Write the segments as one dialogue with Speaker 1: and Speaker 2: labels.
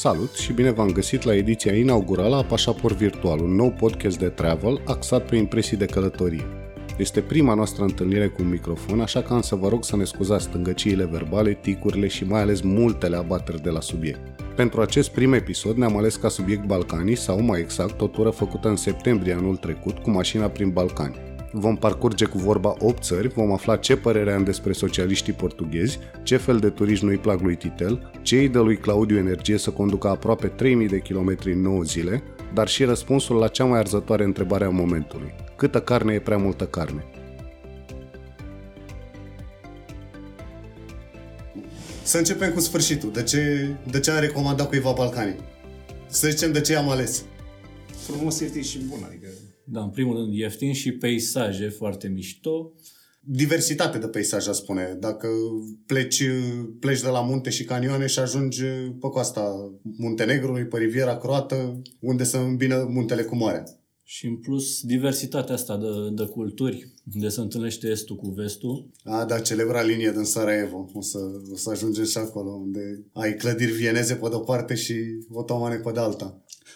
Speaker 1: Salut și bine v-am găsit la ediția inaugurală a Pașaport Virtual, un nou podcast de travel axat pe impresii de călătorie. Este prima noastră întâlnire cu un microfon, așa că am să vă rog să ne scuzați stângăciile verbale, ticurile și mai ales multele abateri de la subiect. Pentru acest prim episod ne-am ales ca subiect Balcanii sau, mai exact, o tură făcută în septembrie anul trecut cu mașina prin Balcani. Vom parcurge cu vorba 8 țări, vom afla ce părere am despre socialiștii portughezi, ce fel de turiști nu-i plac lui Titel, ce îi dă lui Claudiu energie să conducă aproape 3000 de kilometri în 9 zile, dar și răspunsul la cea mai arzătoare întrebare a momentului. Câtă carne e prea multă carne? Să începem cu sfârșitul. De ce, de ce am recomandat cuiva Balcanii? Să zicem de ce am ales.
Speaker 2: Frumos, este și bun, adică
Speaker 3: da, în primul rând ieftin și peisaje foarte mișto.
Speaker 1: Diversitate de peisaje, spune. Dacă pleci, pleci de la munte și canioane și ajungi pe coasta Muntenegrului, pe Riviera Croată, unde se îmbină muntele cu marea.
Speaker 3: Și în plus, diversitatea asta de, de culturi, unde se întâlnește estul cu vestul.
Speaker 1: A, da, celebra linie din Sarajevo. O să, o să ajungem și acolo, unde ai clădiri vieneze pe de-o parte și otomane pe de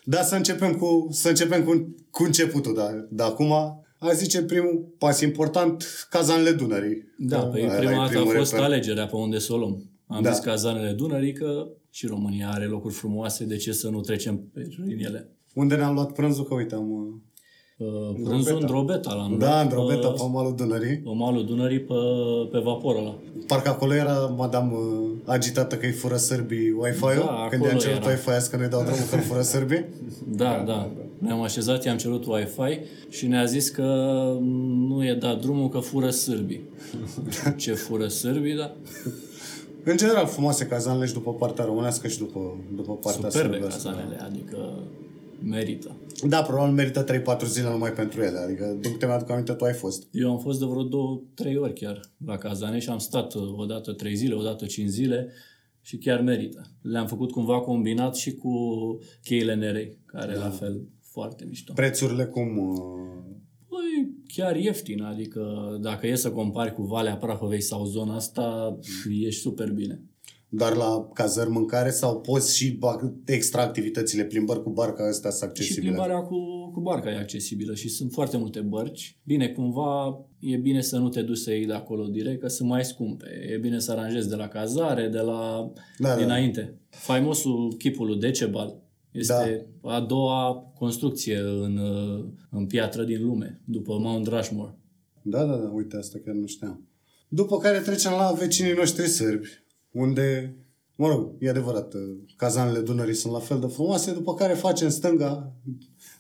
Speaker 1: alta. Da, să începem cu, să începem cu, cu începutul, da. De acum, a zice primul pas important, cazanele Dunării.
Speaker 3: Da, pe păi prima dată a fost reper. alegerea pe unde să o luăm. Am da. zis cazanele Dunării că și România are locuri frumoase, de ce să nu trecem pe ele?
Speaker 1: Unde ne-am luat prânzul? Că uite, am
Speaker 3: Uh, prânzul în Drobeta l-am
Speaker 1: Da, în Drobeta, pe malul Dunării.
Speaker 3: Pe malul Dunării, pe, pe vaporul ăla.
Speaker 1: Parcă acolo era madame uh, agitată că îi fură sârbii Wi-Fi-ul. Da, Când i-am cerut Wi-Fi că ne dau drumul că fură sârbii.
Speaker 3: Da, da. da. Ne-am așezat, i-am cerut Wi-Fi și ne-a zis că nu e dat drumul că fură sârbii. Ce fură sârbii, da?
Speaker 1: În general, frumoase cazanele și după partea românească și după, după partea
Speaker 3: Superbe cazanele, adică merită.
Speaker 1: Da, probabil merită 3-4 zile numai pentru ele. Adică, din câte mi-aduc aminte, tu ai fost.
Speaker 3: Eu am fost de vreo 2-3 ori chiar la Cazane și am stat uh, odată 3 zile, odată 5 zile și chiar merită. Le-am făcut cumva combinat și cu cheile nerei, care da. la fel foarte mișto.
Speaker 1: Prețurile cum? Uh?
Speaker 3: Păi, chiar ieftin, adică dacă e să compari cu Valea Prahovei sau zona asta, ești super bine
Speaker 1: doar la cazări mâncare sau poți și extra activitățile, plimbări cu barca astea sunt accesibile?
Speaker 3: Și plimbarea cu, cu barca e accesibilă și sunt foarte multe bărci. Bine, cumva e bine să nu te duci să iei de acolo direct, că sunt mai scumpe. E bine să aranjezi de la cazare, de la da, da. dinainte. Da. Faimosul chipul lui Decebal este da. a doua construcție în, în piatră din lume, după Mount Rushmore.
Speaker 1: Da, da, da, uite, asta chiar nu știam. După care trecem la vecinii noștri sârbi unde, mă rog, e adevărat, uh, cazanele Dunării sunt la fel de frumoase, după care facem stânga,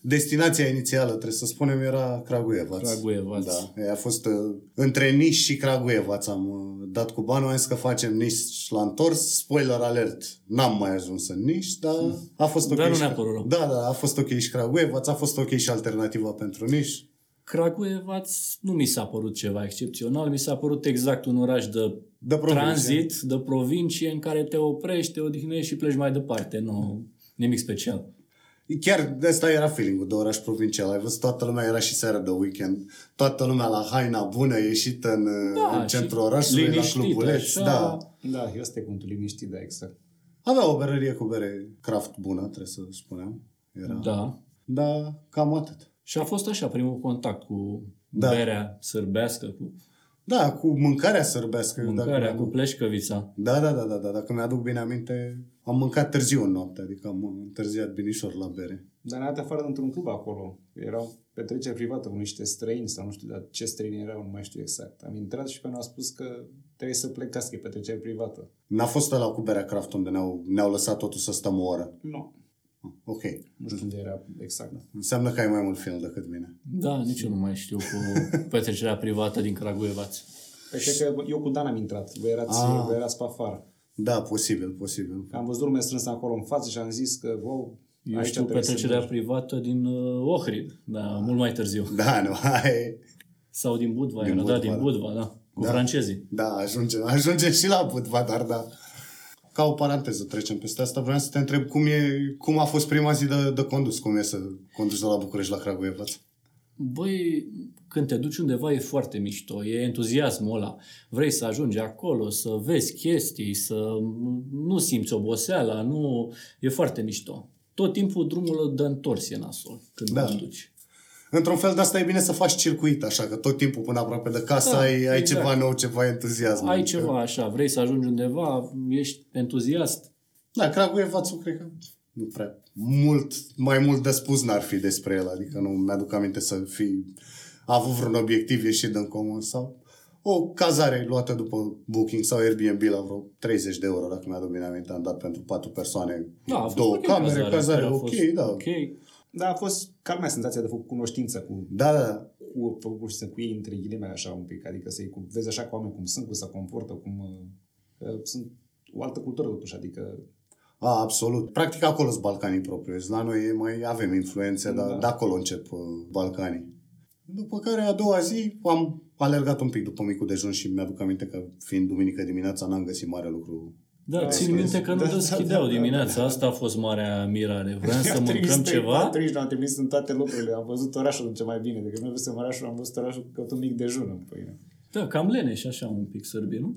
Speaker 1: destinația inițială, trebuie să spunem, era Craguievaț.
Speaker 3: Craguievaț.
Speaker 1: Da, a fost uh, între Niș și Craguievaț am uh, dat cu banul, am zis că facem Niș la întors, spoiler alert, n-am mai ajuns în Niș, dar a fost ok.
Speaker 3: Dar nu
Speaker 1: și... Da, da, a fost ok și Craguievaț, a fost ok și alternativa pentru Niș.
Speaker 3: Craguievaț nu mi s-a părut ceva excepțional, mi s-a părut exact un oraș de, de tranzit, de provincie în care te oprești, te odihnești și pleci mai departe. Nu, nimic special.
Speaker 1: Chiar de asta era feeling de oraș provincial. Ai văzut, toată lumea era și seara de weekend. Toată lumea la haina bună, ieșită în, da, în centrul orașului, la clubuleț. Da.
Speaker 2: da, este cuvântul liniștit, da, exact.
Speaker 1: Avea o berărie cu bere craft bună, trebuie să spunem. Era...
Speaker 3: Da.
Speaker 1: Da, cam atât.
Speaker 3: Și a fost așa primul contact cu da. berea sărbească, cu...
Speaker 1: Da, cu mâncarea sărbească.
Speaker 3: Mâncarea, dacă cu pleșcăvița.
Speaker 1: Da, da, da, da, da. Dacă mi-aduc bine aminte, am mâncat târziu în noapte, adică am întârziat binișor la bere.
Speaker 2: Dar ne-a dat afară într-un club acolo. Erau petreceri privată cu niște străini sau nu știu dar ce străini erau, nu mai știu exact. Am intrat și pe noi a spus că trebuie să plecați, că e petrecere privată.
Speaker 1: N-a fost ăla cu berea craft unde ne-au, ne-au lăsat totul să stăm o oră?
Speaker 2: Nu.
Speaker 1: Ok.
Speaker 2: Nu știu unde era exact.
Speaker 1: Înseamnă că ai mai mult film decât mine.
Speaker 3: Da, nici eu nu mai știu cu petrecerea privată din Craguievaț.
Speaker 2: Păi că eu cu Dan am intrat. Voi erați, ah. voi erați pe afară.
Speaker 1: Da, posibil, posibil.
Speaker 2: Am văzut lumea strânsă acolo în față și am zis că, wow,
Speaker 3: eu aici știu petrecerea privată din uh, Ohrid, da, ah. mult mai târziu.
Speaker 1: Da, nu, hai.
Speaker 3: Sau din Budva, din era, Budva, da, din Budva, da, cu da. francezii.
Speaker 1: Da, ajunge, ajunge și la Budva, dar da ca o paranteză trecem peste asta, vreau să te întreb cum, e, cum a fost prima zi de, de condus, cum e să conduci de la București la Craguievaț?
Speaker 3: băi, când te duci undeva e foarte mișto, e entuziasmul ăla. Vrei să ajungi acolo, să vezi chestii, să nu simți oboseala, nu... E foarte mișto. Tot timpul drumul dă întors e nasol când da. te duci.
Speaker 1: Într-un fel de asta e bine să faci circuit, așa că tot timpul până aproape de casă da, ai, ai exact. ceva nou, ceva entuziasm.
Speaker 3: Ai adică... ceva așa, vrei să ajungi undeva, ești entuziast.
Speaker 1: Da, Craguievațul cred că nu prea. Mult, mai mult de spus n-ar fi despre el, adică nu mi-aduc aminte să fi avut vreun obiectiv ieșit din comun sau o cazare luată după Booking sau Airbnb la vreo 30 de euro, dacă mi-aduc bine aminte, am dat pentru patru persoane,
Speaker 3: da,
Speaker 1: două camere, cazare, cazare ok, da.
Speaker 3: Ok.
Speaker 2: Da, a fost calmea senzația de făcut cunoștință cu,
Speaker 1: da, da, da.
Speaker 2: cu, cu, cu ei între ghilimele așa un pic, adică să-i cu, vezi așa cu oameni cum sunt, cum se comportă, cum uh, sunt o altă cultură totuși, adică
Speaker 1: a, absolut. Practic acolo sunt Balcanii propriu. La noi mai avem influențe, da. dar de acolo încep uh, Balcanii. După care a doua zi am alergat un pic după micul dejun și mi-aduc aminte că fiind duminică dimineața n-am găsit mare lucru
Speaker 3: da, da țin minte că nu da, deschideau da, da, dimineața. Da, Asta a fost marea mirare. Vreau să mâncăm ceva.
Speaker 2: Trimis, am trimis în toate lucrurile. Am văzut orașul ce mai bine. Decât nu văzut orașul, am văzut orașul cu un mic dejun în pâine.
Speaker 3: Da, cam leneș așa un pic sărbi, nu?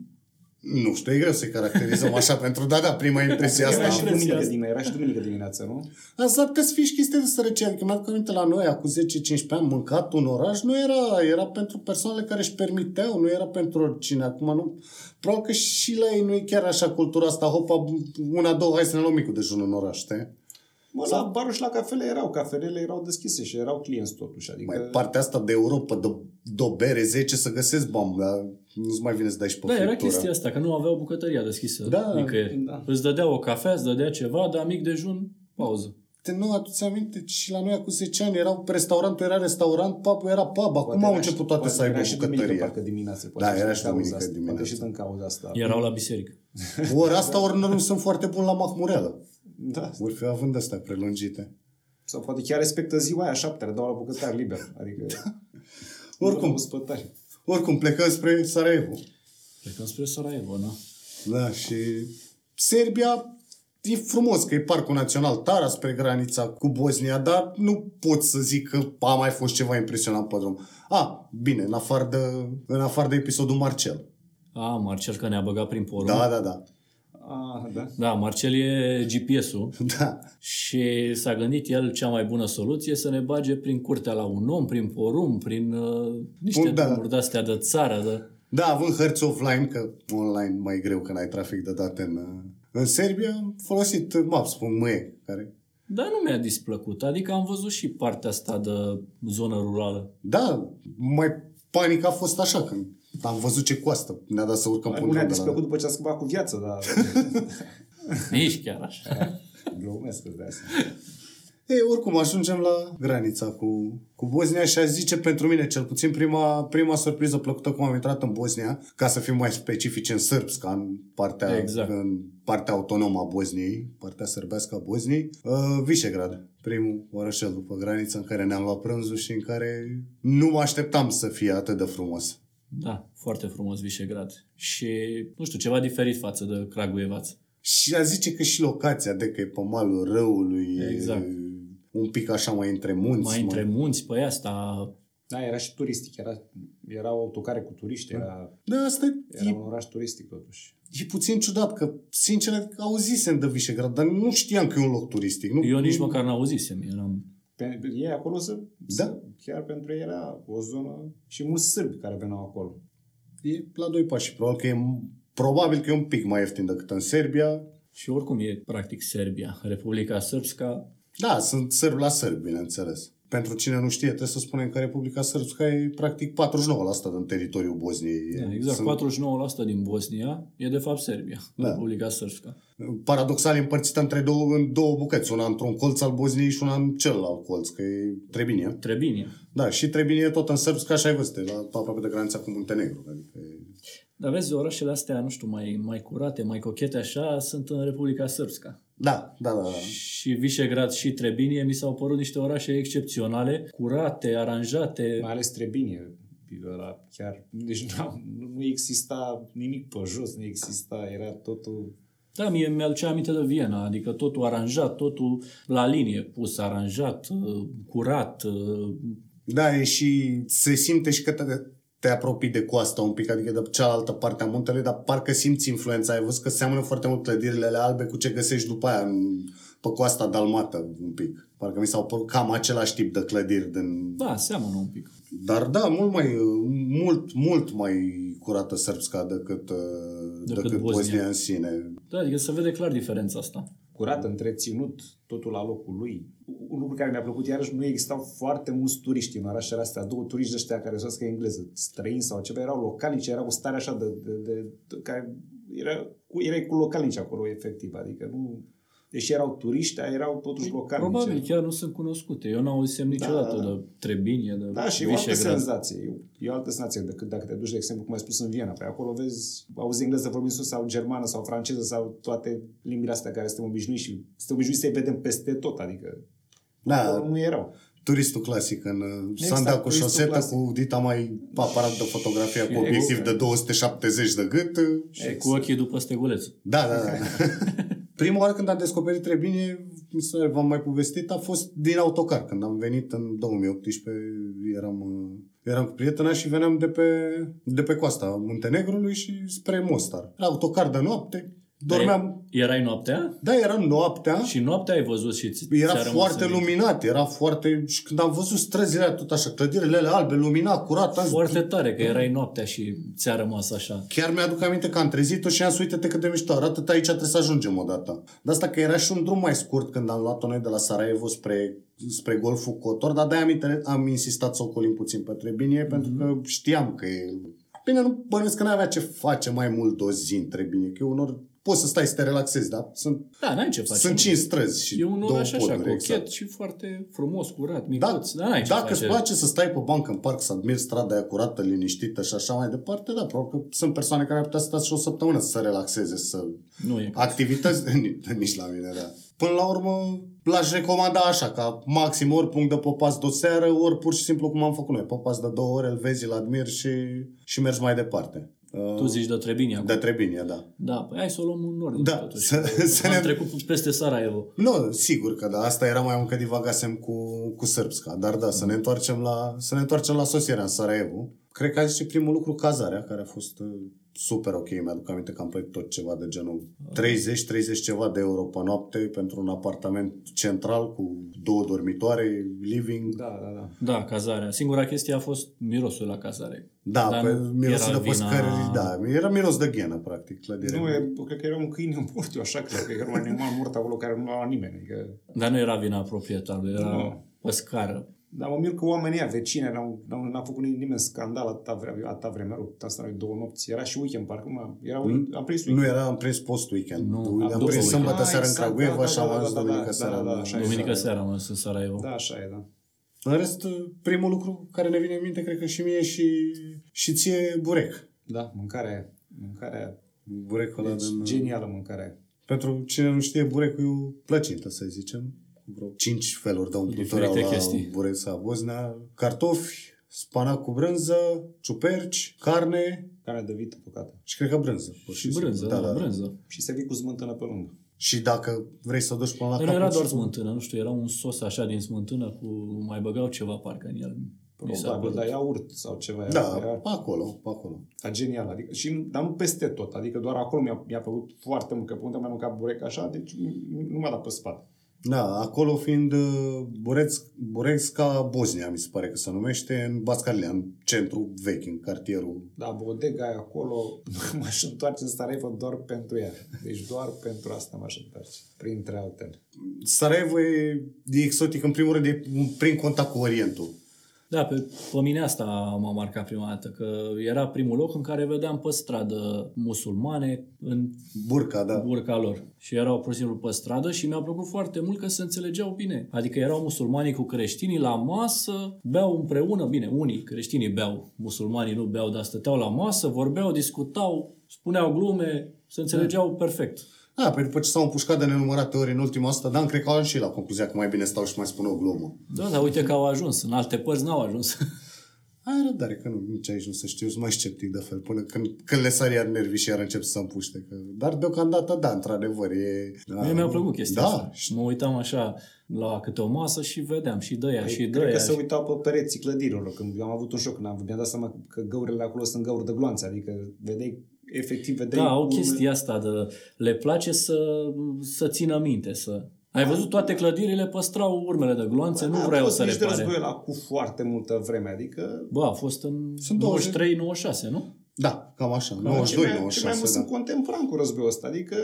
Speaker 1: Nu știu, e greu să-i caracterizăm așa pentru, da, da, prima impresie asta.
Speaker 2: Era și duminică, dimineața, era și duminică dimineața, nu?
Speaker 1: Asta că să fie și chestia de sărăcie. Adică mi-am aminte la noi, acum 10-15 ani, mâncat un oraș, nu era, era pentru persoanele care își permiteau, nu era pentru oricine. Acum nu... Probabil că și la ei nu e chiar așa cultura asta, hopa, una, două, hai să ne luăm micul dejun în oraș, știi?
Speaker 2: Mă, Sau... la barul și la cafele erau, cafelele erau deschise și erau clienți totuși. Adică...
Speaker 1: Mai partea asta de Europa, de, de o bere 10 să găsesc bam, dar nu-ți mai vine să dai și pe
Speaker 3: Da, era chestia asta, că nu aveau bucătăria deschisă.
Speaker 1: Da, nicăieri.
Speaker 3: da. Îți dădea o cafea, îți dădea ceva, dar mic dejun, pauză.
Speaker 1: Te nu aduți aminte și la noi cu 10 ani erau restaurantul era restaurant, pubul era pub. Acum au început toate să aibă bucătărie.
Speaker 2: Parcă dimineață.
Speaker 1: Da, era și duminică dimineață.
Speaker 2: Poate și din cauza asta.
Speaker 3: Erau la biserică.
Speaker 1: Ori asta, ori nu sunt foarte bun la mahmureală.
Speaker 2: Da.
Speaker 1: Vor fi având astea prelungite.
Speaker 2: Sau poate chiar respectă ziua aia șapte, dau la bucătar liber. Adică...
Speaker 1: Oricum, oricum plecăm spre Sarajevo.
Speaker 3: Plecăm spre Sarajevo, da?
Speaker 1: Da, și Serbia e frumos că e Parcul Național Tara spre granița cu Bosnia, dar nu pot să zic că a mai fost ceva impresionant pe drum. A, bine, în afară de, în afară de episodul Marcel.
Speaker 3: A, Marcel că ne-a băgat prin porumb.
Speaker 1: Da, da, da.
Speaker 2: Ah, da.
Speaker 3: Da, Marcel e GPS-ul
Speaker 1: da.
Speaker 3: și s-a gândit el cea mai bună soluție să ne bage prin curtea la un om, prin porum, prin uh, niște da. drumuri de-astea de țară. De...
Speaker 1: Da, având hărți offline, că online mai greu că n-ai trafic de date în, în Serbia, am folosit Maps.me, care
Speaker 3: da, nu mi-a displăcut. Adică am văzut și partea asta de zonă rurală.
Speaker 1: Da, mai panic a fost așa când am văzut ce coastă. Ne-a dat să urcăm
Speaker 2: pe un Ne-a displăcut după ce a schimbat cu viață, dar...
Speaker 3: Nici chiar așa.
Speaker 2: Glumesc de asta.
Speaker 1: Ei, oricum, ajungem la granița cu, cu Bosnia și aș zice pentru mine, cel puțin prima, prima surpriză plăcută cum am intrat în Bosnia, ca să fim mai specifici în sârbs, ca în partea,
Speaker 3: exact.
Speaker 1: în partea autonomă a Bosniei, partea sărbească a Bosniei, uh, Visegrad, primul orășel după graniță în care ne-am luat prânzul și în care nu mă așteptam să fie atât de frumos.
Speaker 3: Da, foarte frumos Visegrad. Și, nu știu, ceva diferit față de Kragujevac.
Speaker 1: Și a zice că și locația, de că e pe malul râului,
Speaker 3: exact.
Speaker 1: e un pic așa mai între munți.
Speaker 3: Mai între mai... munți, pe asta...
Speaker 2: Da, era și turistic, era, erau autocare cu turiști, era,
Speaker 1: da, asta
Speaker 2: era e, un oraș turistic totuși.
Speaker 1: E puțin ciudat, că sincer auzisem de Visegrad, dar nu știam că e un loc turistic. Nu,
Speaker 3: Eu nici măcar n-auzisem, eram...
Speaker 2: Pe, ei acolo să,
Speaker 1: da?
Speaker 2: să, chiar pentru ei era o zonă și mulți sârbi care veneau acolo.
Speaker 1: E la doi pași. Probabil că e, probabil că e un pic mai ieftin decât în Serbia.
Speaker 3: Și oricum e practic Serbia. Republica Srpska
Speaker 1: da, sunt sârbi la sârbi, bineînțeles. Pentru cine nu știe, trebuie să spunem că Republica Sârbska e practic 49% din teritoriul Bosniei.
Speaker 3: Da, exact, sunt... 49% din Bosnia e de fapt Serbia, da. Republica Sârbska.
Speaker 1: Paradoxal e împărțită între două, în două bucăți, una într-un colț al Bosniei și una în celălalt colț, că e Trebinia.
Speaker 3: Trebinia.
Speaker 1: Da, și Trebinia e tot în Sârbska, așa ai văzut, la aproape de granița cu Muntenegru. Adică e...
Speaker 3: Dar vezi, orașele astea, nu știu, mai, mai curate, mai cochete așa, sunt în Republica Sârbska.
Speaker 1: Da, da, da. da.
Speaker 3: Și Visegrad și Trebinie mi s-au părut niște orașe excepționale, curate, aranjate.
Speaker 2: Mai ales Trebinie. Ăla chiar, deci nu, nu exista nimic pe jos, nu exista, era totul
Speaker 3: da, mie mi-aducea aminte de Viena, adică totul aranjat, totul la linie pus, aranjat, uh, curat, uh,
Speaker 1: Da, e și se simte și că te, te apropii de coasta un pic, adică de cealaltă parte a muntelui, dar parcă simți influența. Ai văzut că seamănă foarte mult clădirile albe cu ce găsești după aia în, pe coasta dalmată un pic. Parcă mi s-au părut cam același tip de clădiri din...
Speaker 3: Da, seamănă un pic.
Speaker 1: Dar da, mult mai, mult, mult mai curată sărbsca decât, decât, decât Bosnia. Bosnia în sine.
Speaker 3: Da, adică se vede clar diferența asta.
Speaker 2: Curat, întreținut, totul la locul lui. Un lucru care mi-a plăcut, iarăși, nu existau foarte mulți turiști în orașele astea, două turiști de ăștia care să engleză, străini sau ceva, erau localnici, erau o stare așa de, de, de, de care era, erai cu localnici acolo, efectiv, adică nu deși erau turiști, erau totuși locali.
Speaker 3: Probabil chiar nu sunt cunoscute. Eu n-au auzisem niciodată da, de Trebinie, de
Speaker 2: Da, și e o altă senzație. E, e o altă senzație decât dacă te duci, de exemplu, cum ai spus, în Viena. Pe acolo vezi, auzi engleză vorbim sus sau germană sau franceză sau toate limbile astea care suntem obișnuiți și suntem obișnuiți să-i vedem peste tot. Adică da. nu erau
Speaker 1: turistul clasic în exact, sandal cu șosetă, clasic. cu dita mai aparat de fotografie cu obiectiv de 270 de gât.
Speaker 3: Și cu ochii după steguleț.
Speaker 1: Da, da, da. Prima oară când am descoperit Trebine, mi se v-am mai povestit, a fost din autocar. Când am venit în 2018, eram, eram cu prietena și veneam de pe, de pe coasta Muntenegrului și spre Mostar. Era autocar de noapte, Dormeam...
Speaker 3: Erai noaptea?
Speaker 1: Da, eram noaptea.
Speaker 3: Și noaptea ai văzut și ți
Speaker 1: Era foarte luminat, era foarte... Și când am văzut străzile tot așa, clădirile albe, luminat, curat...
Speaker 3: Foarte am... tare că erai noaptea și ți-a rămas așa.
Speaker 1: Chiar mi-aduc aminte că am trezit-o și am zis, uite-te cât de mișto arată, aici trebuie să ajungem odată. De asta că era și un drum mai scurt când am luat-o noi de la Sarajevo spre spre golful Cotor, dar de-aia am, am insistat să ocolim puțin pe Trebinie, mm-hmm. pentru că știam că e... Bine, nu bănuiesc că n-avea ce face mai mult o zi în Trebinie, că unor poți să stai să te relaxezi, da? Sunt,
Speaker 3: da, n-ai ce face.
Speaker 1: Sunt cinci străzi și
Speaker 3: E un oraș așa,
Speaker 1: poduri,
Speaker 3: cochet exact. și foarte frumos, curat, micuț. Da, da n-ai ce
Speaker 1: dacă
Speaker 3: face.
Speaker 1: îți place să stai pe bancă în parc, să admiri strada aia curată, liniștită și așa mai departe, da, probabil că sunt persoane care ar putea să stea și o săptămână să se relaxeze, să...
Speaker 3: Nu e
Speaker 1: Activități, nici la mine, da. Până la urmă, l-aș recomanda așa, ca maxim ori punct de popas de o seară, ori pur și simplu cum am făcut noi. Popas de două ore, îl vezi, îl admiri și, și mergi mai departe.
Speaker 3: Tu zici de Trebinia.
Speaker 1: De Trebinia, da.
Speaker 3: Da, păi hai să o luăm în ordine
Speaker 1: da,
Speaker 3: totuși. Să, să ne... trecut peste Sarajevo.
Speaker 1: Nu, sigur că da. Asta era mai mult că divagasem cu, cu sârbska. Dar da, să ne întoarcem la, să ne întoarcem la sosirea în Sarajevo. Cred că a zis primul lucru cazarea, care a fost uh, super ok. Mi-aduc aminte că am plătit tot ceva de genul 30-30 ceva de euro pe noapte pentru un apartament central cu două dormitoare, living.
Speaker 2: Da, da, da.
Speaker 3: Da, cazarea. Singura chestie a fost mirosul la cazare.
Speaker 1: Da, pe mirosul de păscări, vina... da, era miros de ghenă, practic, clădirea.
Speaker 2: Nu, e, cred că era un câine mort, eu așa cred că era un animal mort acolo care nu l-a nimeni. Adică...
Speaker 3: Dar nu era vina proprietarului, era nu. păscară.
Speaker 2: Dar mă mir că oamenii vecine, n-au, n-a făcut nimeni scandal atâta vreme, atâta vreme rău, asta noi două nopți. Era și weekend, parcă nu, era, mm? am prins
Speaker 1: weekend. Nu, era, am prins post-weekend. Nu, am prins sâmbătă seara în exact, Craiova și am ajuns duminică seara.
Speaker 3: Duminică seara am ajuns în Sarajevo.
Speaker 2: Da, așa e, da.
Speaker 1: În rest, primul lucru care ne vine în minte, cred că și mie și, și ție, burec.
Speaker 2: Da, mâncarea mâncarea
Speaker 1: Burecul ăla
Speaker 2: deci, din... genială mâncarea.
Speaker 1: Pentru cine nu știe, burecul e o plăcintă, să zicem vreo cinci feluri de umplutură la chestii. Bureța Bosnia. Cartofi, spanac cu brânză, ciuperci, carne.
Speaker 2: Carne de vită păcată.
Speaker 1: Și cred că brânză.
Speaker 3: Și brânză, da, da, brânză.
Speaker 2: Și se vii cu smântână pe lângă.
Speaker 1: Și dacă vrei să o duci până la
Speaker 3: capăt... era doar smântână, nu știu, era un sos așa din smântână cu... mai băgau ceva parcă în el.
Speaker 2: Probabil, dar iaurt sau ceva.
Speaker 1: Da, era, pe acolo, pe acolo.
Speaker 2: A genial, adică, și, dar nu peste tot, adică doar acolo mi-a, mi-a plăcut foarte mult, că pe unde am mai mâncat burec așa, deci nu m-a dat pe spate.
Speaker 1: Da, acolo fiind uh, Bureț, Burețca Bosnia, mi se pare că se numește, în Bascarlia, în centru vechi, în cartierul.
Speaker 2: Da, bodega e acolo, m-aș întoarce în Sarajevo doar pentru ea. Deci doar pentru asta m-aș întoarce, printre altele.
Speaker 1: Sarajevo e, e exotic, în primul rând, e prin contact cu Orientul.
Speaker 3: Da, pe, pe mine asta m-a marcat prima dată, că era primul loc în care vedeam pe stradă musulmane în
Speaker 1: burca, da.
Speaker 3: burca lor. Și erau pur și simplu pe stradă și mi-a plăcut foarte mult că se înțelegeau bine. Adică erau musulmanii cu creștinii la masă, beau împreună, bine, unii creștinii beau, musulmanii nu beau, dar stăteau la masă, vorbeau, discutau, spuneau glume, se înțelegeau da. perfect.
Speaker 1: Da, păi după ce s-au împușcat de nenumărate ori în ultima asta, Dan, cred că au ajuns și la concluzia că mai bine stau și mai spun o glumă.
Speaker 3: Da, dar uite că au ajuns. În alte părți n-au ajuns.
Speaker 1: Ai răbdare, că nu, nici aici nu se știu, sunt mai sceptic de fel, până când, când le sar iar nervii și iar încep să împuște. Că... Dar deocamdată, da, într-adevăr, e... Da,
Speaker 3: Mie mi-a plăcut chestia
Speaker 1: da.
Speaker 3: asta. Și mă uitam așa la câte o masă și vedeam și de ea
Speaker 2: Păi,
Speaker 3: și de
Speaker 2: cred că
Speaker 3: ea.
Speaker 2: se uitau pe pereții clădirilor. Când am avut un șoc, când am, mi-am dat seama că găurile acolo sunt găuri de gloanțe. Adică vedeai, efectiv, vedeai...
Speaker 3: Da, au
Speaker 2: urme-
Speaker 3: chestia asta de le place să, să țină minte, să... Ai văzut toate clădirile păstrau urmele de gloanțe, nu
Speaker 2: N-a
Speaker 3: vreau
Speaker 2: fost
Speaker 3: să
Speaker 2: nici de
Speaker 3: repare.
Speaker 2: războiul ăla cu foarte multă vreme. Adică
Speaker 3: Bă, a fost în
Speaker 1: Sunt 20.
Speaker 3: 93-96, nu?
Speaker 1: Da, cam așa,
Speaker 2: ce
Speaker 1: 92,
Speaker 2: mai, ce mai
Speaker 1: 96,
Speaker 2: mult
Speaker 1: da.
Speaker 2: sunt contemporan cu războiul ăsta. Adică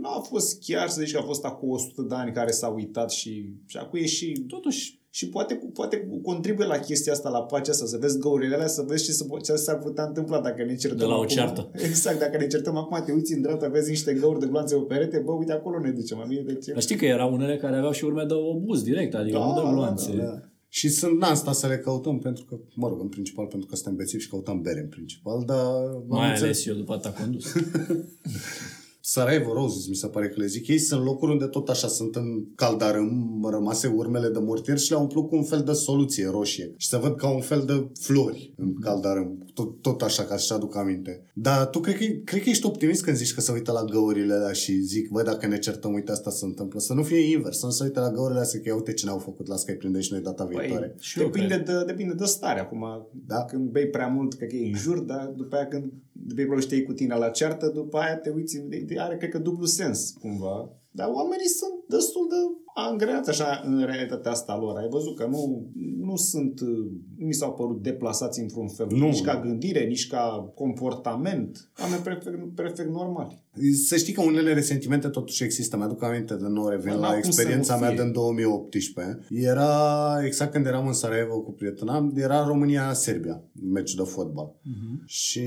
Speaker 2: nu a fost chiar să zici că a fost acum 100 de ani care s-a uitat și, și acum e și
Speaker 3: Totuși,
Speaker 2: Și poate, poate contribuie la chestia asta, la pacea asta, să vezi găurile alea, să vezi ce, să, ce s-ar putea întâmpla dacă ne certăm
Speaker 3: De la o
Speaker 2: acum.
Speaker 3: ceartă.
Speaker 2: Exact, dacă ne certăm acum, te uiți în dreapta, vezi niște găuri de gloanțe pe perete, bă, uite, acolo ne ducem, mie de ce?
Speaker 3: dar știi că erau unele care aveau și urme de obuz direct, adică nu de gloanțe.
Speaker 1: Da, da. Și sunt, n-am stat să le căutăm pentru că, mă rog, în principal pentru că suntem bețivi și căutăm bere în principal, dar am
Speaker 3: Mai
Speaker 1: înțeles-
Speaker 3: ales eu după ta condus.
Speaker 1: Sarajevo Roses, mi se pare că le zic. Ei sunt locuri unde tot așa sunt în caldarâm rămase urmele de mortier și le-au umplut cu un fel de soluție roșie. Și să văd ca un fel de flori în caldarâm. Tot, tot așa, ca să aduc aminte. Dar tu cred că, cred că ești optimist când zici că se uită la găurile alea și zic, bă, dacă ne certăm, uite, asta se întâmplă. Să nu fie invers, să nu se uite la găurile asea, că ia uite ce ne-au făcut, las că îi prinde și noi data viitoare.
Speaker 2: Păi,
Speaker 3: Și eu
Speaker 2: depinde, de, depinde de stare acum.
Speaker 1: Da.
Speaker 2: Când bei prea mult, cred că e în jur, dar după aia când bei probabil și te iei cu tine la ceartă, după aia te uiți, de- de- are cred că dublu sens cumva. Dar oamenii sunt destul de angrenați așa în realitatea asta lor. Ai văzut că nu, nu sunt, uh, nu mi s-au părut deplasați într-un fel.
Speaker 1: Nu.
Speaker 2: Nici ca gândire, nici ca comportament. Oameni perfect, perfect normali.
Speaker 1: Să știi că unele resentimente totuși există. Mi-aduc aminte de nou revin
Speaker 2: Bă,
Speaker 1: la
Speaker 2: n-au cum să
Speaker 1: experiența
Speaker 2: nu
Speaker 1: mea
Speaker 2: fie.
Speaker 1: din 2018. Era exact când eram în Sarajevo cu prietena, era România-Serbia, meci de fotbal.
Speaker 2: Mhm.
Speaker 1: Și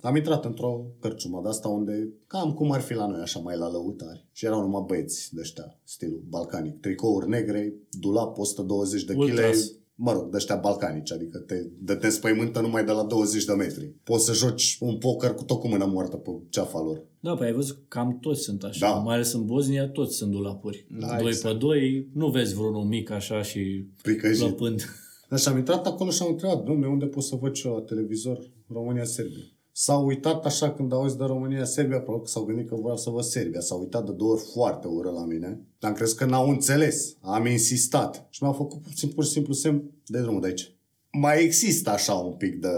Speaker 1: am intrat într-o cărciumă de asta unde cam cum ar fi la noi, așa mai la lăutari. Și erau numai băieți de ăștia, stilul balcanic. Tricouri negre, dulap 120 de kg.
Speaker 3: Ultras.
Speaker 1: Mă rog, de ăștia balcanici, adică te, de te spăimântă numai de la 20 de metri. Poți să joci un poker cu tot cu mâna moartă pe ceafa lor.
Speaker 3: Da, păi ai văzut că cam toți sunt așa.
Speaker 1: Da.
Speaker 3: Mai ales în Bosnia, toți sunt dulapuri.
Speaker 2: Da,
Speaker 3: doi
Speaker 2: exact.
Speaker 3: pe doi, nu vezi vreunul mic așa și
Speaker 1: Pricăjit.
Speaker 3: lăpând.
Speaker 1: Așa am intrat acolo și am întrebat, domne, unde pot să văd și eu la televizor România-Serbia? S-au uitat așa când auzi de România-Serbia, probabil că s-au gândit că vreau să văd Serbia. S-au uitat de două ori foarte ură la mine. Dar am crezut că n-au înțeles. Am insistat. Și mi-au făcut puțin, pur și simplu semn de drumul de aici. Mai există așa un pic de...